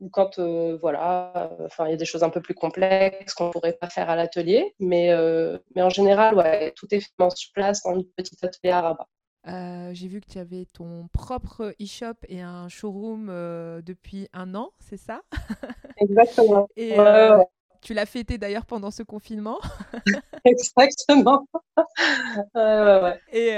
ou quand voilà, enfin il y a des choses un peu plus complexes qu'on pourrait pas faire à l'atelier, mais, mais en général, ouais, tout est fait sur place dans une petite atelier à Rabat. Euh, j'ai vu que tu avais ton propre e-shop et un showroom euh, depuis un an, c'est ça? Exactement. (laughs) et euh, tu l'as fêté d'ailleurs pendant ce confinement. (laughs) Exactement. et,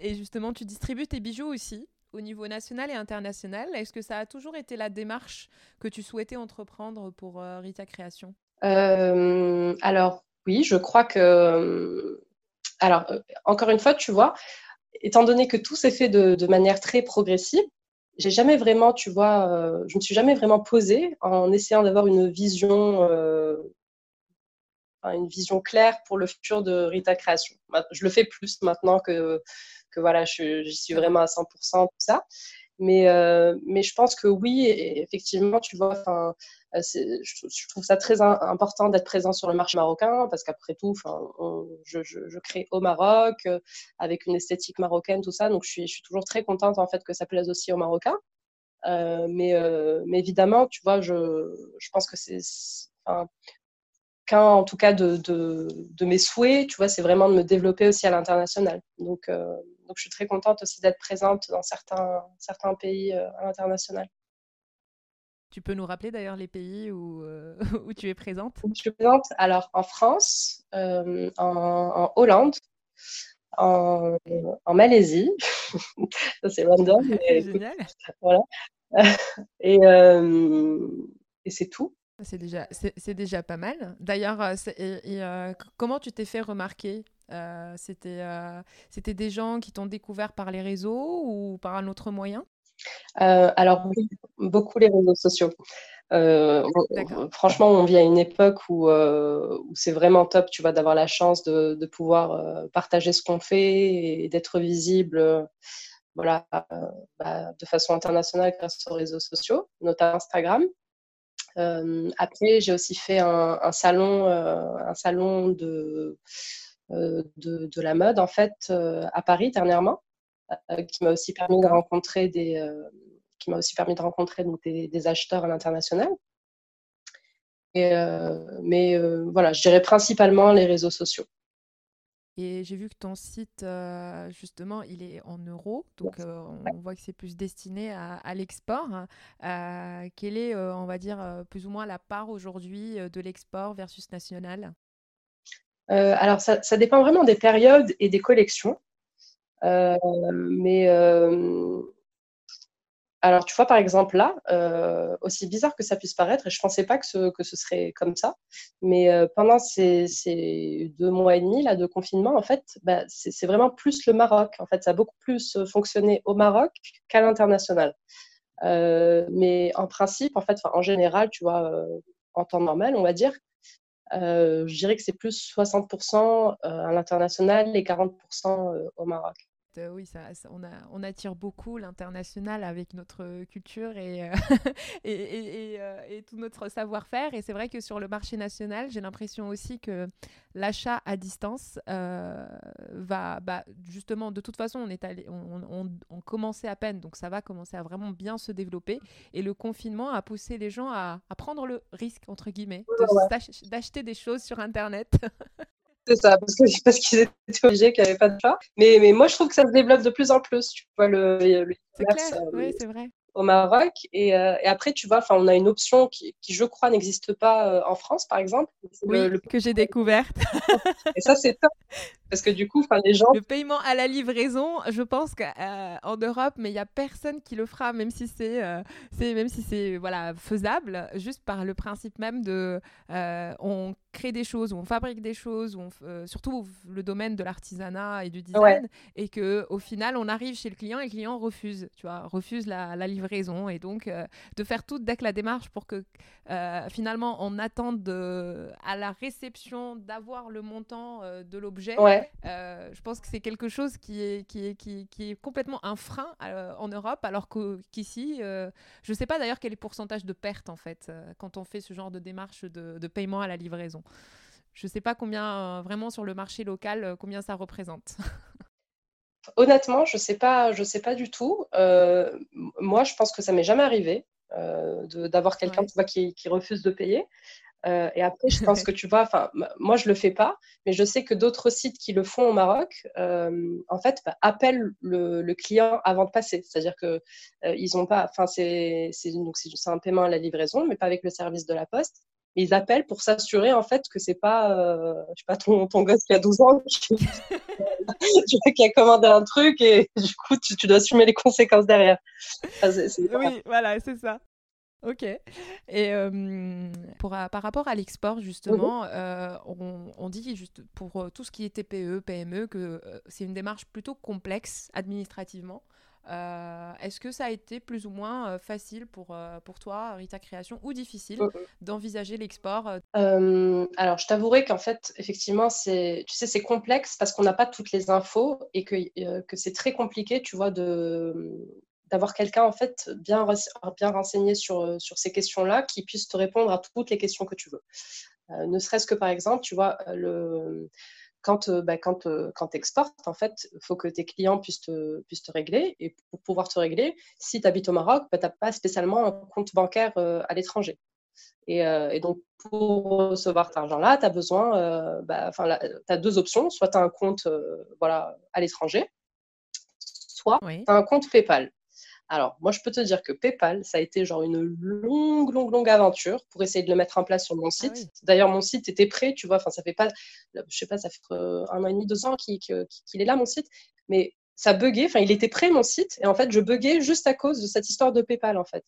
et, justement, tu distribues tes bijoux aussi au niveau national et international. Est-ce que ça a toujours été la démarche que tu souhaitais entreprendre pour Rita Création? Alors, oui, je crois que. Alors, encore une fois, tu vois, étant donné que tout s'est fait de, manière très progressive, j'ai jamais vraiment, tu vois, euh, je me suis jamais vraiment posée en essayant d'avoir une vision, euh, une vision claire pour le futur de Rita Création. Je le fais plus maintenant que, que voilà, j'y suis vraiment à 100% tout ça. Mais, euh, mais je pense que oui, effectivement, tu vois, euh, je, trouve ça très important d'être présent sur le marché marocain parce qu'après tout, je, je, crée au Maroc euh, avec une esthétique marocaine, tout ça. Donc, je suis, toujours très contente en fait que ça plaise aussi aux Marocains. mais, mais évidemment, tu vois, je, pense que c'est qu'un en tout cas de, mes souhaits, tu vois, c'est vraiment de me développer aussi à l'international. Donc, je suis très contente aussi d'être présente dans certains, pays euh, à l'international. Tu peux nous rappeler d'ailleurs les pays où, euh, (laughs) où tu es présente? Je suis présente? Alors en France, euh, en, Hollande, en, en Malaisie, (laughs) c'est London. (laughs) Génial. Voilà. Et, et c'est tout. C'est déjà, c'est déjà pas mal. D'ailleurs, comment tu t'es fait remarquer? Euh, c'était, euh, c'était des gens qui t'ont découvert par les réseaux ou par un autre moyen? Euh, Alors, beaucoup les réseaux sociaux. franchement, on vit à une époque où, où, c'est vraiment top, tu vois, d'avoir la chance de, de pouvoir partager ce qu'on fait et d'être visible, voilà, bah, de façon internationale grâce aux réseaux sociaux, notamment Instagram. après, j'ai aussi fait un, un salon, un salon de euh, de, la mode en fait euh, à Paris dernièrement, euh, qui m'a aussi permis de rencontrer des qui m'a aussi permis de rencontrer donc, des, acheteurs à l'international. mais voilà, je dirais principalement les réseaux sociaux. Et j'ai vu que ton site, justement, il est en euros, donc on voit que c'est plus destiné à, l'export. quelle est, on va dire, plus ou moins la part aujourd'hui de l'export versus national? Euh, alors, ça, dépend vraiment des périodes et des collections. Euh, mais euh, alors, tu vois, par exemple, là, aussi bizarre que ça puisse paraître, et je ne pensais pas que ce, que ce serait comme ça, mais pendant ces, deux mois et demi là, de confinement, en fait, bah, c'est vraiment plus le Maroc. En fait, ça a beaucoup plus fonctionné au Maroc qu'à l'international. mais en principe, en fait, en général, tu vois, en temps normal, on va dire, euh, je dirais que c'est plus 60% euh, à l'international et 40% euh, au Maroc. Oui, ça, on, a, on, attire beaucoup l'international avec notre culture et, (laughs) et, et, tout notre savoir-faire. Et c'est vrai que sur le marché national, j'ai l'impression aussi que l'achat à distance va, bah, justement, de toute façon, on, est allé, on, on, commençait à peine, donc ça va commencer à vraiment bien se développer. Et le confinement a poussé les gens à, à prendre le risque, entre guillemets, d'acheter des choses sur Internet. (laughs) C'est ça, parce qu'ils (laughs) parce qu'ils étaient obligés, qu'il n'y avait pas de choix. Mais, mais moi, je trouve que ça se développe de plus en plus. Tu vois, le, c'est clair, euh, oui, c'est vrai. au Maroc. Et, après, tu vois, on a une option qui, je crois, n'existe pas en France, par exemple. Oui, le, que j'ai découverte. (laughs) et ça, c'est top. Parce que du coup, les gens. Le paiement à la livraison, je pense qu'en Europe, mais il n'y a personne qui le fera, même si c'est même si c'est voilà, faisable, juste par le principe même de. on crée des choses, où on fabrique des choses, où on, surtout le domaine de l'artisanat et du design, et que au final, on arrive chez le client et le client refuse, tu vois, refuse la, la livraison. Et donc, de faire toute la démarche pour que finalement, on attende de, à la réception d'avoir le montant de l'objet. Euh, je pense que c'est quelque chose qui est, qui est, qui, qui est complètement un frein euh, en Europe, alors qu'ici, euh, je ne sais pas d'ailleurs quel est le pourcentage de perte en fait quand on fait ce genre de démarche de, de paiement à la livraison. Je ne sais pas combien, vraiment sur le marché local, combien ça représente. (laughs) Honnêtement, je ne sais, pas, je sais pas du tout. moi, je pense que ça m'est jamais arrivé d'avoir quelqu'un qui, qui, refuse de payer. Euh, et après, je pense (laughs) que tu vois, enfin, moi je le fais pas, mais je sais que d'autres sites qui le font au Maroc, euh, en fait, bah, appellent le, client avant de passer. C'est-à-dire que euh, ils ont pas, enfin, c'est donc c'est un paiement à la livraison, mais pas avec le service de la poste. Ils appellent pour s'assurer en fait que c'est pas, je sais pas, ton, ton gosse qui a 12 ans qui, (laughs) qui, a commandé un truc et du coup tu, tu dois assumer les conséquences derrière. oui, voilà, c'est ça. Ok. Et pour, par rapport à l'export, mmh justement, on, dit juste pour tout ce qui est TPE, PME, que c'est une démarche plutôt complexe administrativement. Est-ce que ça a été plus ou moins facile pour, pour toi, Rita Création, ou difficile mmh d'envisager l'export Alors, je t'avouerai qu'en fait, effectivement, c'est, tu sais, c'est complexe parce qu'on n'a pas toutes les infos et que, que c'est très compliqué, tu vois, de, d'avoir quelqu'un en fait bien, bien renseigné sur, euh, sur ces questions-là qui puisse te répondre à toutes les questions que tu veux. Euh, ne serait-ce que par exemple, tu vois, euh, le, quand, bah, quand, quand tu exportes, en fait, il faut que tes clients puissent te, puissent te régler. Et pour pouvoir te régler, si tu habites au Maroc, bah, tu n'as pas spécialement un compte bancaire à l'étranger. Et, et, donc, pour recevoir cet argent-là, tu as besoin, bah, tu as deux options. Soit tu as un compte voilà, à l'étranger, soit tu as un compte PayPal. Alors, moi, je peux te dire que PayPal, ça a été genre une longue, longue, longue aventure pour essayer de le mettre en place sur mon ah site. D'ailleurs, mon site était prêt, tu vois. Enfin, ça fait pas, je sais pas, ça fait euh, un an et demi, deux ans qu'il est là, mon site. Mais ça buguait. Enfin, il était prêt, mon site. Et en fait, je buguais juste à cause de cette histoire de PayPal, en fait.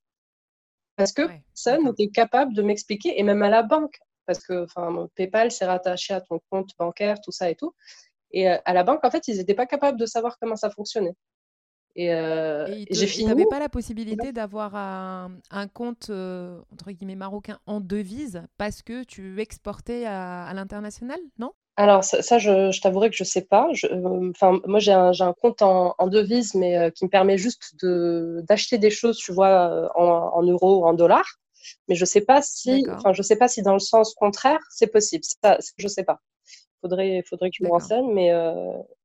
Parce que ça n'était capable de m'expliquer, et même à la banque. Parce que PayPal, c'est rattaché à ton compte bancaire, tout ça et tout. Et euh, à la banque, en fait, ils n'étaient pas capables de savoir comment ça fonctionnait. Et, euh, j'ai fini. Tu n'avais pas la possibilité d'avoir un, compte euh, entre guillemets marocain en devise parce que tu exportais à, l'international, non? Alors ça, je, t'avouerai que je ne sais pas. Euh, enfin, moi j'ai un, un, compte en, en devise, mais qui me permet juste de, d'acheter des choses, tu vois, en, en euros ou en dollars. Mais je sais pas si, enfin, je sais pas si dans le sens contraire, c'est possible. Ça, je sais pas. Faudrait, faudrait que je me renseigne, mais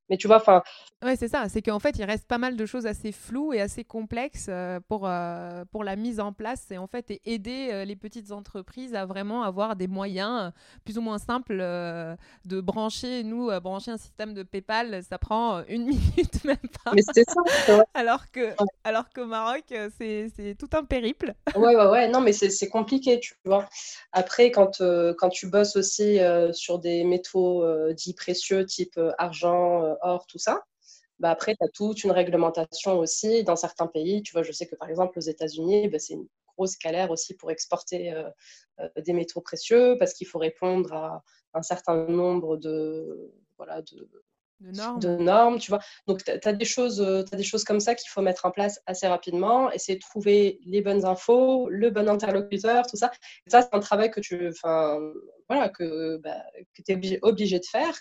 mais tu vois, enfin. Ouais, c'est ça. C'est qu'en fait, il reste pas mal de choses assez floues et assez complexes euh, pour, euh, pour la mise en place et en fait aider euh, les petites entreprises à vraiment avoir des moyens plus ou moins simples de brancher. Nous, brancher un système de PayPal, ça prend une (laughs) minute même pas. Mais c'est ça. alors que, alors qu'au Maroc, c'est tout un périple. (laughs) Ouais, ouais, ouais. Non, mais c'est compliqué, tu vois. Après, quand, quand tu bosses aussi sur des métaux dits précieux, type argent or, tout ça. Bah après, tu as toute une réglementation aussi dans certains pays. Tu vois, je sais que par exemple, aux États-Unis, bah, c'est une grosse galère aussi pour exporter euh, euh, des métaux précieux parce qu'il faut répondre à un certain nombre de, voilà, de, de normes. tu vois. Donc, tu as, des choses, as des choses comme ça qu'il faut mettre en place assez rapidement, essayer de trouver les bonnes infos, le bon interlocuteur, tout ça. ça, c'est un travail que tu voilà, que, bah, que tu es obligé de faire.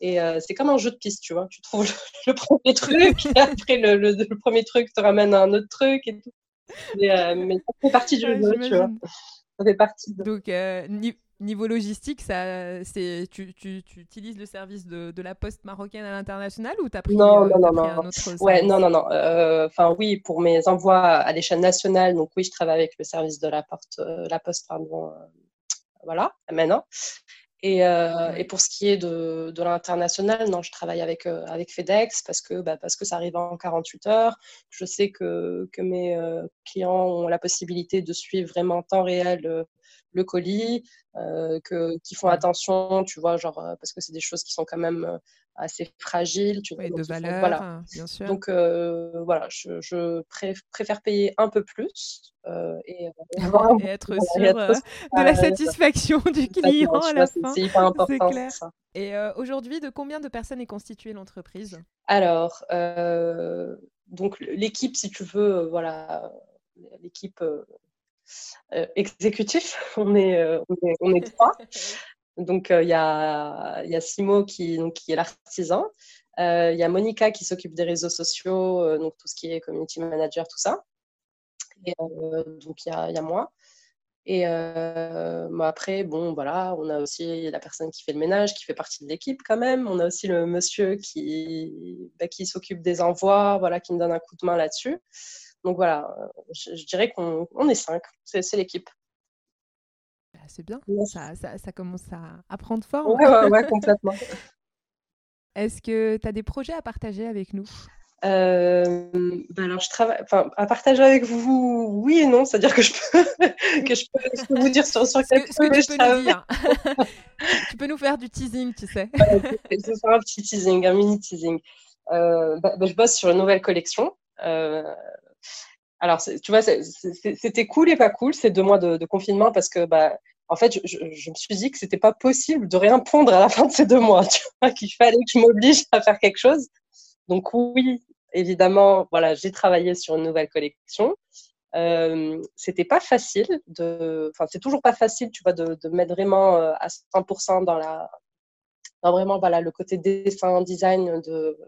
Et euh, c'est comme un jeu de piste, tu vois. Tu trouves le, (laughs) premier truc, (laughs) et après le, le, premier truc te ramène à un autre truc et tout. Mais, euh, mais ça fait partie du jeu, tu vois. Ça fait partie. Donc, euh, niveau logistique, ça, c'est, tu, tu, tu, utilises le service de, de la poste marocaine à l'international ou tu as pris, non, non, non, non. un autre ouais, non, non, non. Enfin, oui, pour mes envois à l'échelle nationale, donc oui, je travaille avec le service de la, porte, la poste, pardon, voilà, maintenant. Et, euh, et, pour ce qui est de, de l'international, non, je travaille avec, euh, avec FedEx parce que, bah, parce que ça arrive en 48 heures. Je sais que, que mes euh, clients ont la possibilité de suivre vraiment en temps réel le colis, que, qui font attention, tu vois, genre, parce que c'est des choses qui sont quand même assez fragiles. Tu vois, de valeur, voilà. Hein, bien sûr. Donc, voilà, je, je préfère payer un peu plus et, (laughs) et, (laughs) être sûr de la satisfaction du (laughs) client à la fin. C'est hyper important. Clair. Et aujourd'hui, de combien de personnes est constituée l'entreprise? Alors, donc l'équipe, si tu veux, voilà, l'équipe euh, exécutif. (laughs) On est, euh, on est, on est trois. (laughs) Donc, euh, il y, a, y a Simo qui, donc, qui est l'artisan. Il y a Monica qui s'occupe des réseaux sociaux, donc tout ce qui est community manager, tout ça. Et, donc, il y a, y a, moi. Et après, bon, voilà, on a aussi la personne qui fait le ménage, qui fait partie de l'équipe quand même. On a aussi le monsieur qui, bah, qui s'occupe des envois, voilà, qui me donne un coup de main là-dessus. Donc voilà, euh, je, dirais qu'on est cinq, c'est l'équipe. Bah, c'est bien, ça, ça, commence à, prendre forme. Ouais, ouais, complètement. (laughs) Est-ce que tu as des projets à partager avec nous? Euh, bah alors je travaille, enfin, à partager avec vous, oui et non, c'est-à-dire que je peux, (laughs) que je peux, vous dire sur, sur quel ce que, tu peux nous dire. (laughs) tu peux nous faire du teasing, tu sais. je vais faire un petit teasing, un mini teasing. Euh, bah, je bosse sur une nouvelle collection. Euh, alors, tu vois, c'était cool et pas cool ces deux mois de, confinement parce que, bah, en fait, je, me suis dit que c'était pas possible de rien pondre à la fin de ces deux mois, (laughs) tu vois, qu'il fallait que je m'oblige à faire quelque chose. Donc oui, évidemment, voilà, j'ai travaillé sur une nouvelle collection. Euh, c'était pas facile de, enfin, c'est toujours pas facile, tu vois, de, mettre vraiment euh, à 100% dans la, dans vraiment, voilà, le côté dessin, design de,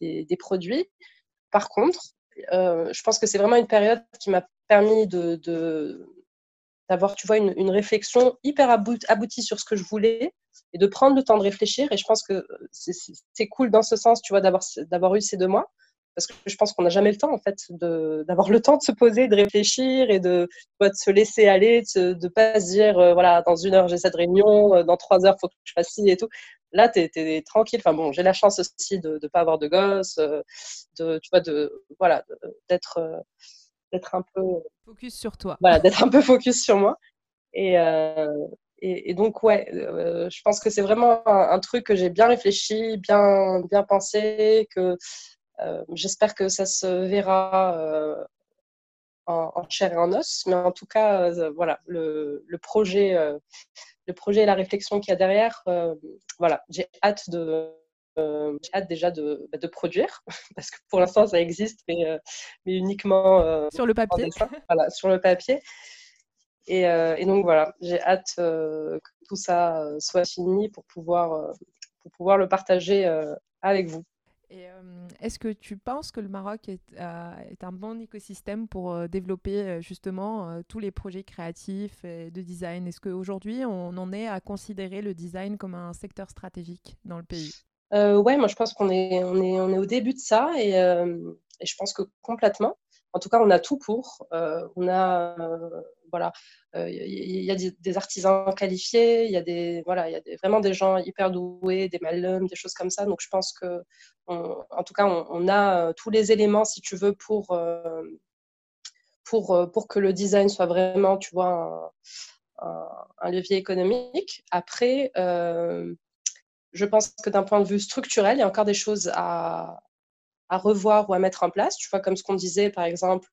des, des produits. Par contre, euh, je pense que c'est vraiment une période qui m'a permis de, d'avoir, tu vois, une, réflexion hyper aboutie sur ce que je voulais et de prendre le temps de réfléchir. Et je pense que c'est, cool dans ce sens, tu vois, d'avoir, eu ces deux mois. Parce que je pense qu'on n'a jamais le temps, en fait, d'avoir le (laughs) temps de se poser, de réfléchir et de, se laisser aller, de ne pas se dire, euh, voilà, dans une heure, j'ai cette réunion, euh, dans trois heures, il faut que je fasse ci et tout. Là, tu es, tranquille. Enfin bon, j'ai la chance aussi de ne pas avoir de gosse, euh, de, tu vois, de, voilà, d'être, euh, d'être un peu. Focus sur toi. Voilà, d'être un peu focus sur moi. Et, euh, et, donc, ouais, je pense que c'est vraiment un, truc que j'ai bien réfléchi, bien, bien pensé, que j'espère que ça se verra en, chair et en os. Mais en tout cas, voilà, le, le projet le projet et la réflexion qu'il y a derrière, euh, voilà, j'ai hâte de, euh, hâte déjà de, bah, de, produire, (laughs) parce que pour l'instant ça existe, mais, euh, mais uniquement sur le papier. voilà, sur le papier. Et, et donc voilà, j'ai hâte que tout ça soit fini pour pouvoir, pour pouvoir le partager avec vous. Et est-ce que tu penses que le Maroc est, est un bon écosystème pour développer justement tous les projets créatifs et de design? Est-ce qu'aujourd'hui, on en est à considérer le design comme un secteur stratégique dans le pays? Euh, Ouais, moi je pense qu'on est, on est, on est au début de ça et, et, je pense que complètement. En tout cas, on a tout pour. on a voilà, il y, a des, artisans qualifiés, il y a des voilà, il y a vraiment des gens hyper doués, des malums, des choses comme ça. Donc je pense que, en tout cas, on, a tous les éléments, si tu veux, pour pour pour que le design soit vraiment, tu vois, un, levier économique. Après, je pense que d'un point de vue structurel, il y a encore des choses à, à revoir ou à mettre en place. Tu vois, comme ce qu'on disait, par exemple,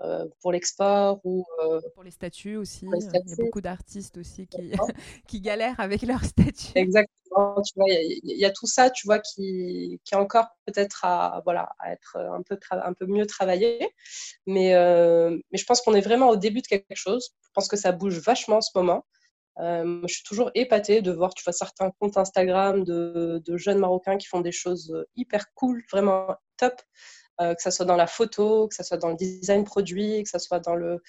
euh, pour l'export ou... Euh, pour les statuts aussi. Il y a beaucoup d'artistes aussi qui, (laughs) qui galèrent avec leurs statuts. Exactement. Tu vois, il y, a tout ça, tu vois, qui, qui est encore peut-être à, voilà, à être un peu, un peu mieux travaillé. Mais, euh, mais je pense qu'on est vraiment au début de quelque chose. Je pense que ça bouge vachement en ce moment. Euh, je suis toujours épatée de voir certains comptes Instagram de, jeunes Marocains qui font des choses euh, hyper cool, vraiment top, euh, que ce soit dans la photo, que ce soit dans le design produit, que ce soit dans le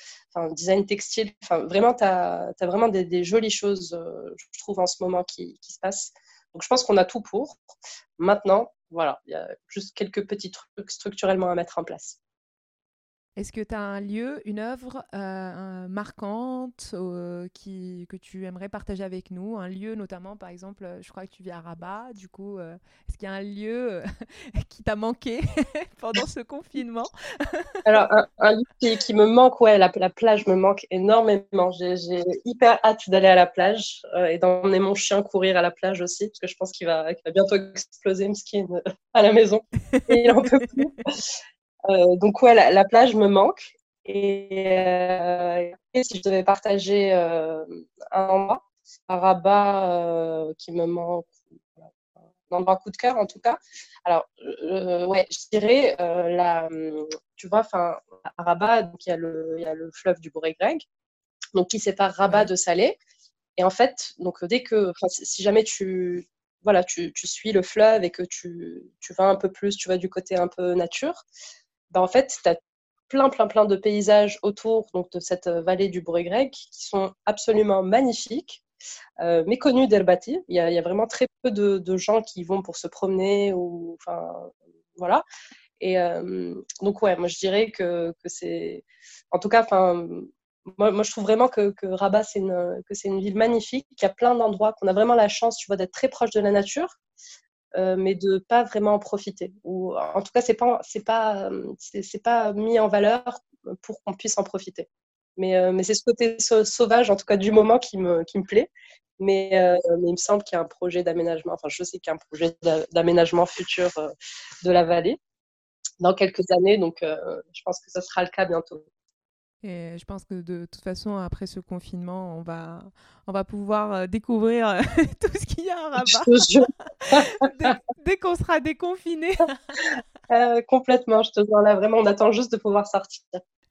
design textile. Vraiment, tu as, vraiment des, jolies choses, je trouve, en ce moment qui, qui se passent. Donc, je pense qu'on a tout pour. Maintenant, voilà, il y a juste quelques petits trucs structurellement à mettre en place. Est-ce que tu as un lieu, une œuvre euh, marquante euh, que tu aimerais partager avec nous? Un lieu notamment, par exemple, je crois que tu vis à Rabat, du coup, euh, est-ce qu'il y a un lieu (laughs) qui t'a manqué (laughs) pendant ce confinement? (laughs) Alors, un, lieu qui, me manque, ouais, la, la, plage me manque énormément. J'ai hyper hâte d'aller à la plage et d'emmener mon chien courir à la plage aussi, parce que je pense qu'il va, va, bientôt exploser, skin à la maison. Et il en peut plus. Euh, donc ouais, la, plage me manque. Euh, et, si je devais partager euh, un endroit, un rabat qui me manque, un endroit coup de cœur en tout cas. Alors ouais, je dirais la, tu vois, enfin à Rabat, donc il y a le, y a le fleuve du Bourg-et-Greg, donc qui sépare Rabat de Salé. Et en fait, donc dès que, si jamais tu, voilà, tu, tu, suis le fleuve et que tu, tu vas un peu plus, tu vas du côté un peu nature, bah, en fait, tu as plein, plein, plein de paysages autour donc, de cette euh, vallée du Bourg-Grec qui sont absolument magnifiques, euh, méconnus d'Elbati. Il, y a vraiment très peu de, gens qui vont pour se promener ou, enfin, voilà. Et euh, donc, ouais, moi, je dirais que, que c'est... En tout cas, enfin, moi, je trouve vraiment que, que Rabat, c'est une, une ville magnifique, qu'il y a plein d'endroits, qu'on a vraiment la chance, tu vois, d'être très proche de la nature. Euh, mais de pas vraiment en profiter. Ou en tout cas, c'est pas c'est pas c'est pas mis en valeur pour qu'on puisse en profiter. Mais, euh, mais c'est ce côté sauvage, en tout cas du moment, qui me, qui me plaît. Mais, euh, mais il me semble qu'il y a un projet d'aménagement, enfin je sais qu'il y a un projet d'aménagement futur de la vallée dans quelques années, donc je pense que ce sera le cas bientôt. Et je pense que de toute façon, après ce confinement, on va, on va pouvoir découvrir (laughs) tout ce qu'il y a à Rabat. (laughs) dès, qu'on sera déconfiné. (laughs) Euh, complètement, je te jure là, vraiment, on attend juste de pouvoir sortir.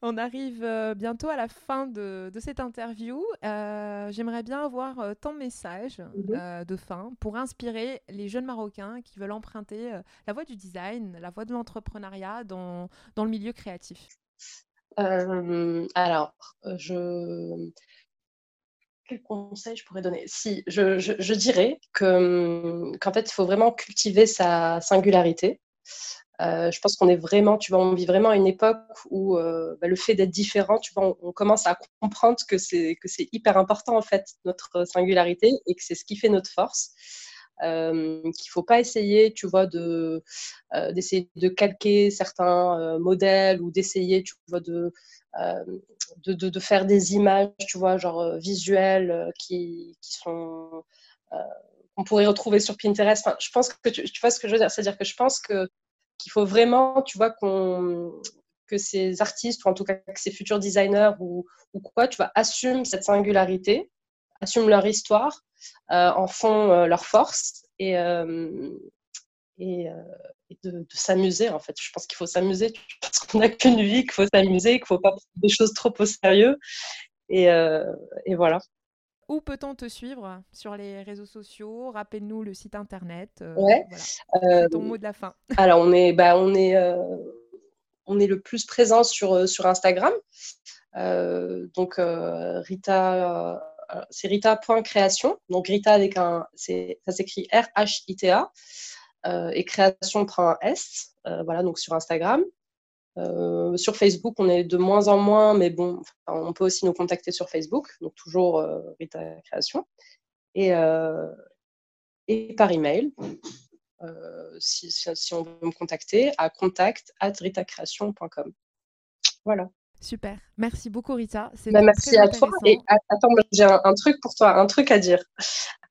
On arrive bientôt à la fin de, de cette interview. J'aimerais bien avoir ton message mhm. de fin pour inspirer les jeunes Marocains qui veulent emprunter la voie du design, la voie de l'entrepreneuriat dans, dans le milieu créatif. Euh, alors, je... Quel conseil je pourrais donner? Si, je, dirais que, qu'en fait, il faut vraiment cultiver sa singularité. Euh, je pense qu'on est vraiment, tu vois, on vit vraiment une époque où euh, bah, le fait d'être différent, tu vois, on, commence à comprendre que c'est que c'est hyper important en fait notre singularité et que c'est ce qui fait notre force. Euh, qu'il faut pas essayer, tu vois, de euh, d'essayer de calquer certains modèles ou d'essayer, tu vois, de, de, de, faire des images, tu vois, genre visuelles qui, qui sont qu'on pourrait retrouver sur Pinterest. Enfin, je pense que tu, vois ce que je veux dire, c'est-à-dire que je pense que qu'il faut vraiment, tu vois, qu'on que ces artistes ou en tout cas que ces futurs designers ou, ou quoi, tu vois, assument cette singularité, assument leur histoire euh, en font euh, leur force et, euh, et, de, s'amuser en fait. Je pense qu'il faut s'amuser parce qu'on n'a qu'une vie, qu'il faut s'amuser, qu'il ne faut pas prendre des choses trop au sérieux. Et, et voilà. Où peut-on te suivre sur les réseaux sociaux? Rappelle-nous le site internet. ouais. ton mot de la fin. (laughs) Alors on est, bah, on est, on est le plus présent sur sur Instagram. donc Rita c'est rita.création. Donc Rita avec un, ça s'écrit R-H-I-T-A. Euh, et création S. Euh, voilà, donc sur Instagram. Euh, sur Facebook, on est de moins en moins, mais bon, on peut aussi nous contacter sur Facebook, donc toujours Rita Création. Et, et par email, si, si, on veut me contacter, à contact at ritacreation.com. Voilà. Super. Merci beaucoup, Rita. Bah, merci à toi. Et attends, j'ai un, truc pour toi, un truc à dire.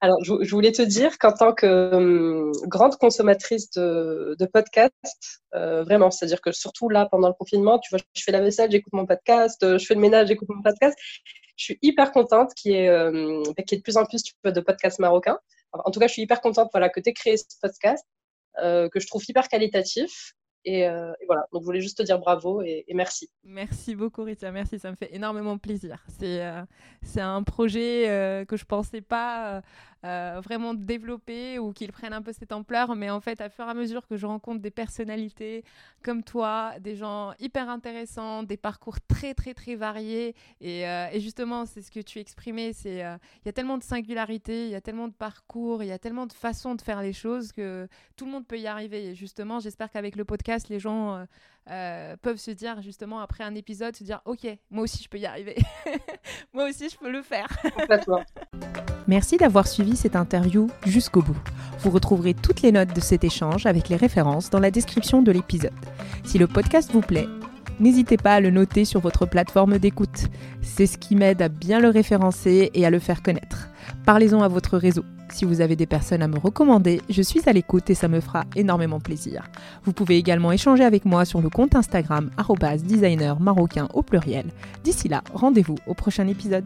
Alors, je, voulais te dire qu'en tant que hum, grande consommatrice de, podcasts, euh, vraiment, c'est-à-dire que surtout là, pendant le confinement, tu vois, je fais la vaisselle, j'écoute mon podcast, euh, je fais le ménage, j'écoute mon podcast. Je suis hyper contente qu'il y, ait, euh, qu'il y ait de plus en plus de podcasts marocains. en tout cas, je suis hyper contente voilà, que tu aies créé ce podcast, que je trouve hyper qualitatif euh, et, voilà, donc je voulais juste te dire bravo et, merci. Merci beaucoup Rita, merci, ça me fait énormément plaisir. C'est euh, un projet euh, que je pensais pas euh, vraiment développés ou qu'ils prennent un peu cette ampleur. Mais en fait, à fur et à mesure que je rencontre des personnalités comme toi, des gens hyper intéressants, des parcours très, très, très variés. Et, euh, et justement, c'est ce que tu exprimais. C'est il y a tellement de singularités, il y a tellement de parcours, il y a tellement de façons de faire les choses que tout le monde peut y arriver. Et justement, j'espère qu'avec le podcast, les gens peuvent se dire justement après un épisode, se dire ok, moi aussi je peux y arriver. (laughs) moi aussi je peux le faire. Merci d'avoir suivi cette interview jusqu'au bout. Vous retrouverez toutes les notes de cet échange avec les références dans la description de l'épisode. Si le podcast vous plaît, n'hésitez pas à le noter sur votre plateforme d'écoute. C'est ce qui m'aide à bien le référencer et à le faire connaître. Parlez-en à votre réseau. Si vous avez des personnes à me recommander, je suis à l'écoute et ça me fera énormément plaisir. Vous pouvez également échanger avec moi sur le compte Instagram designer marocain au pluriel. D'ici là, rendez-vous au prochain épisode.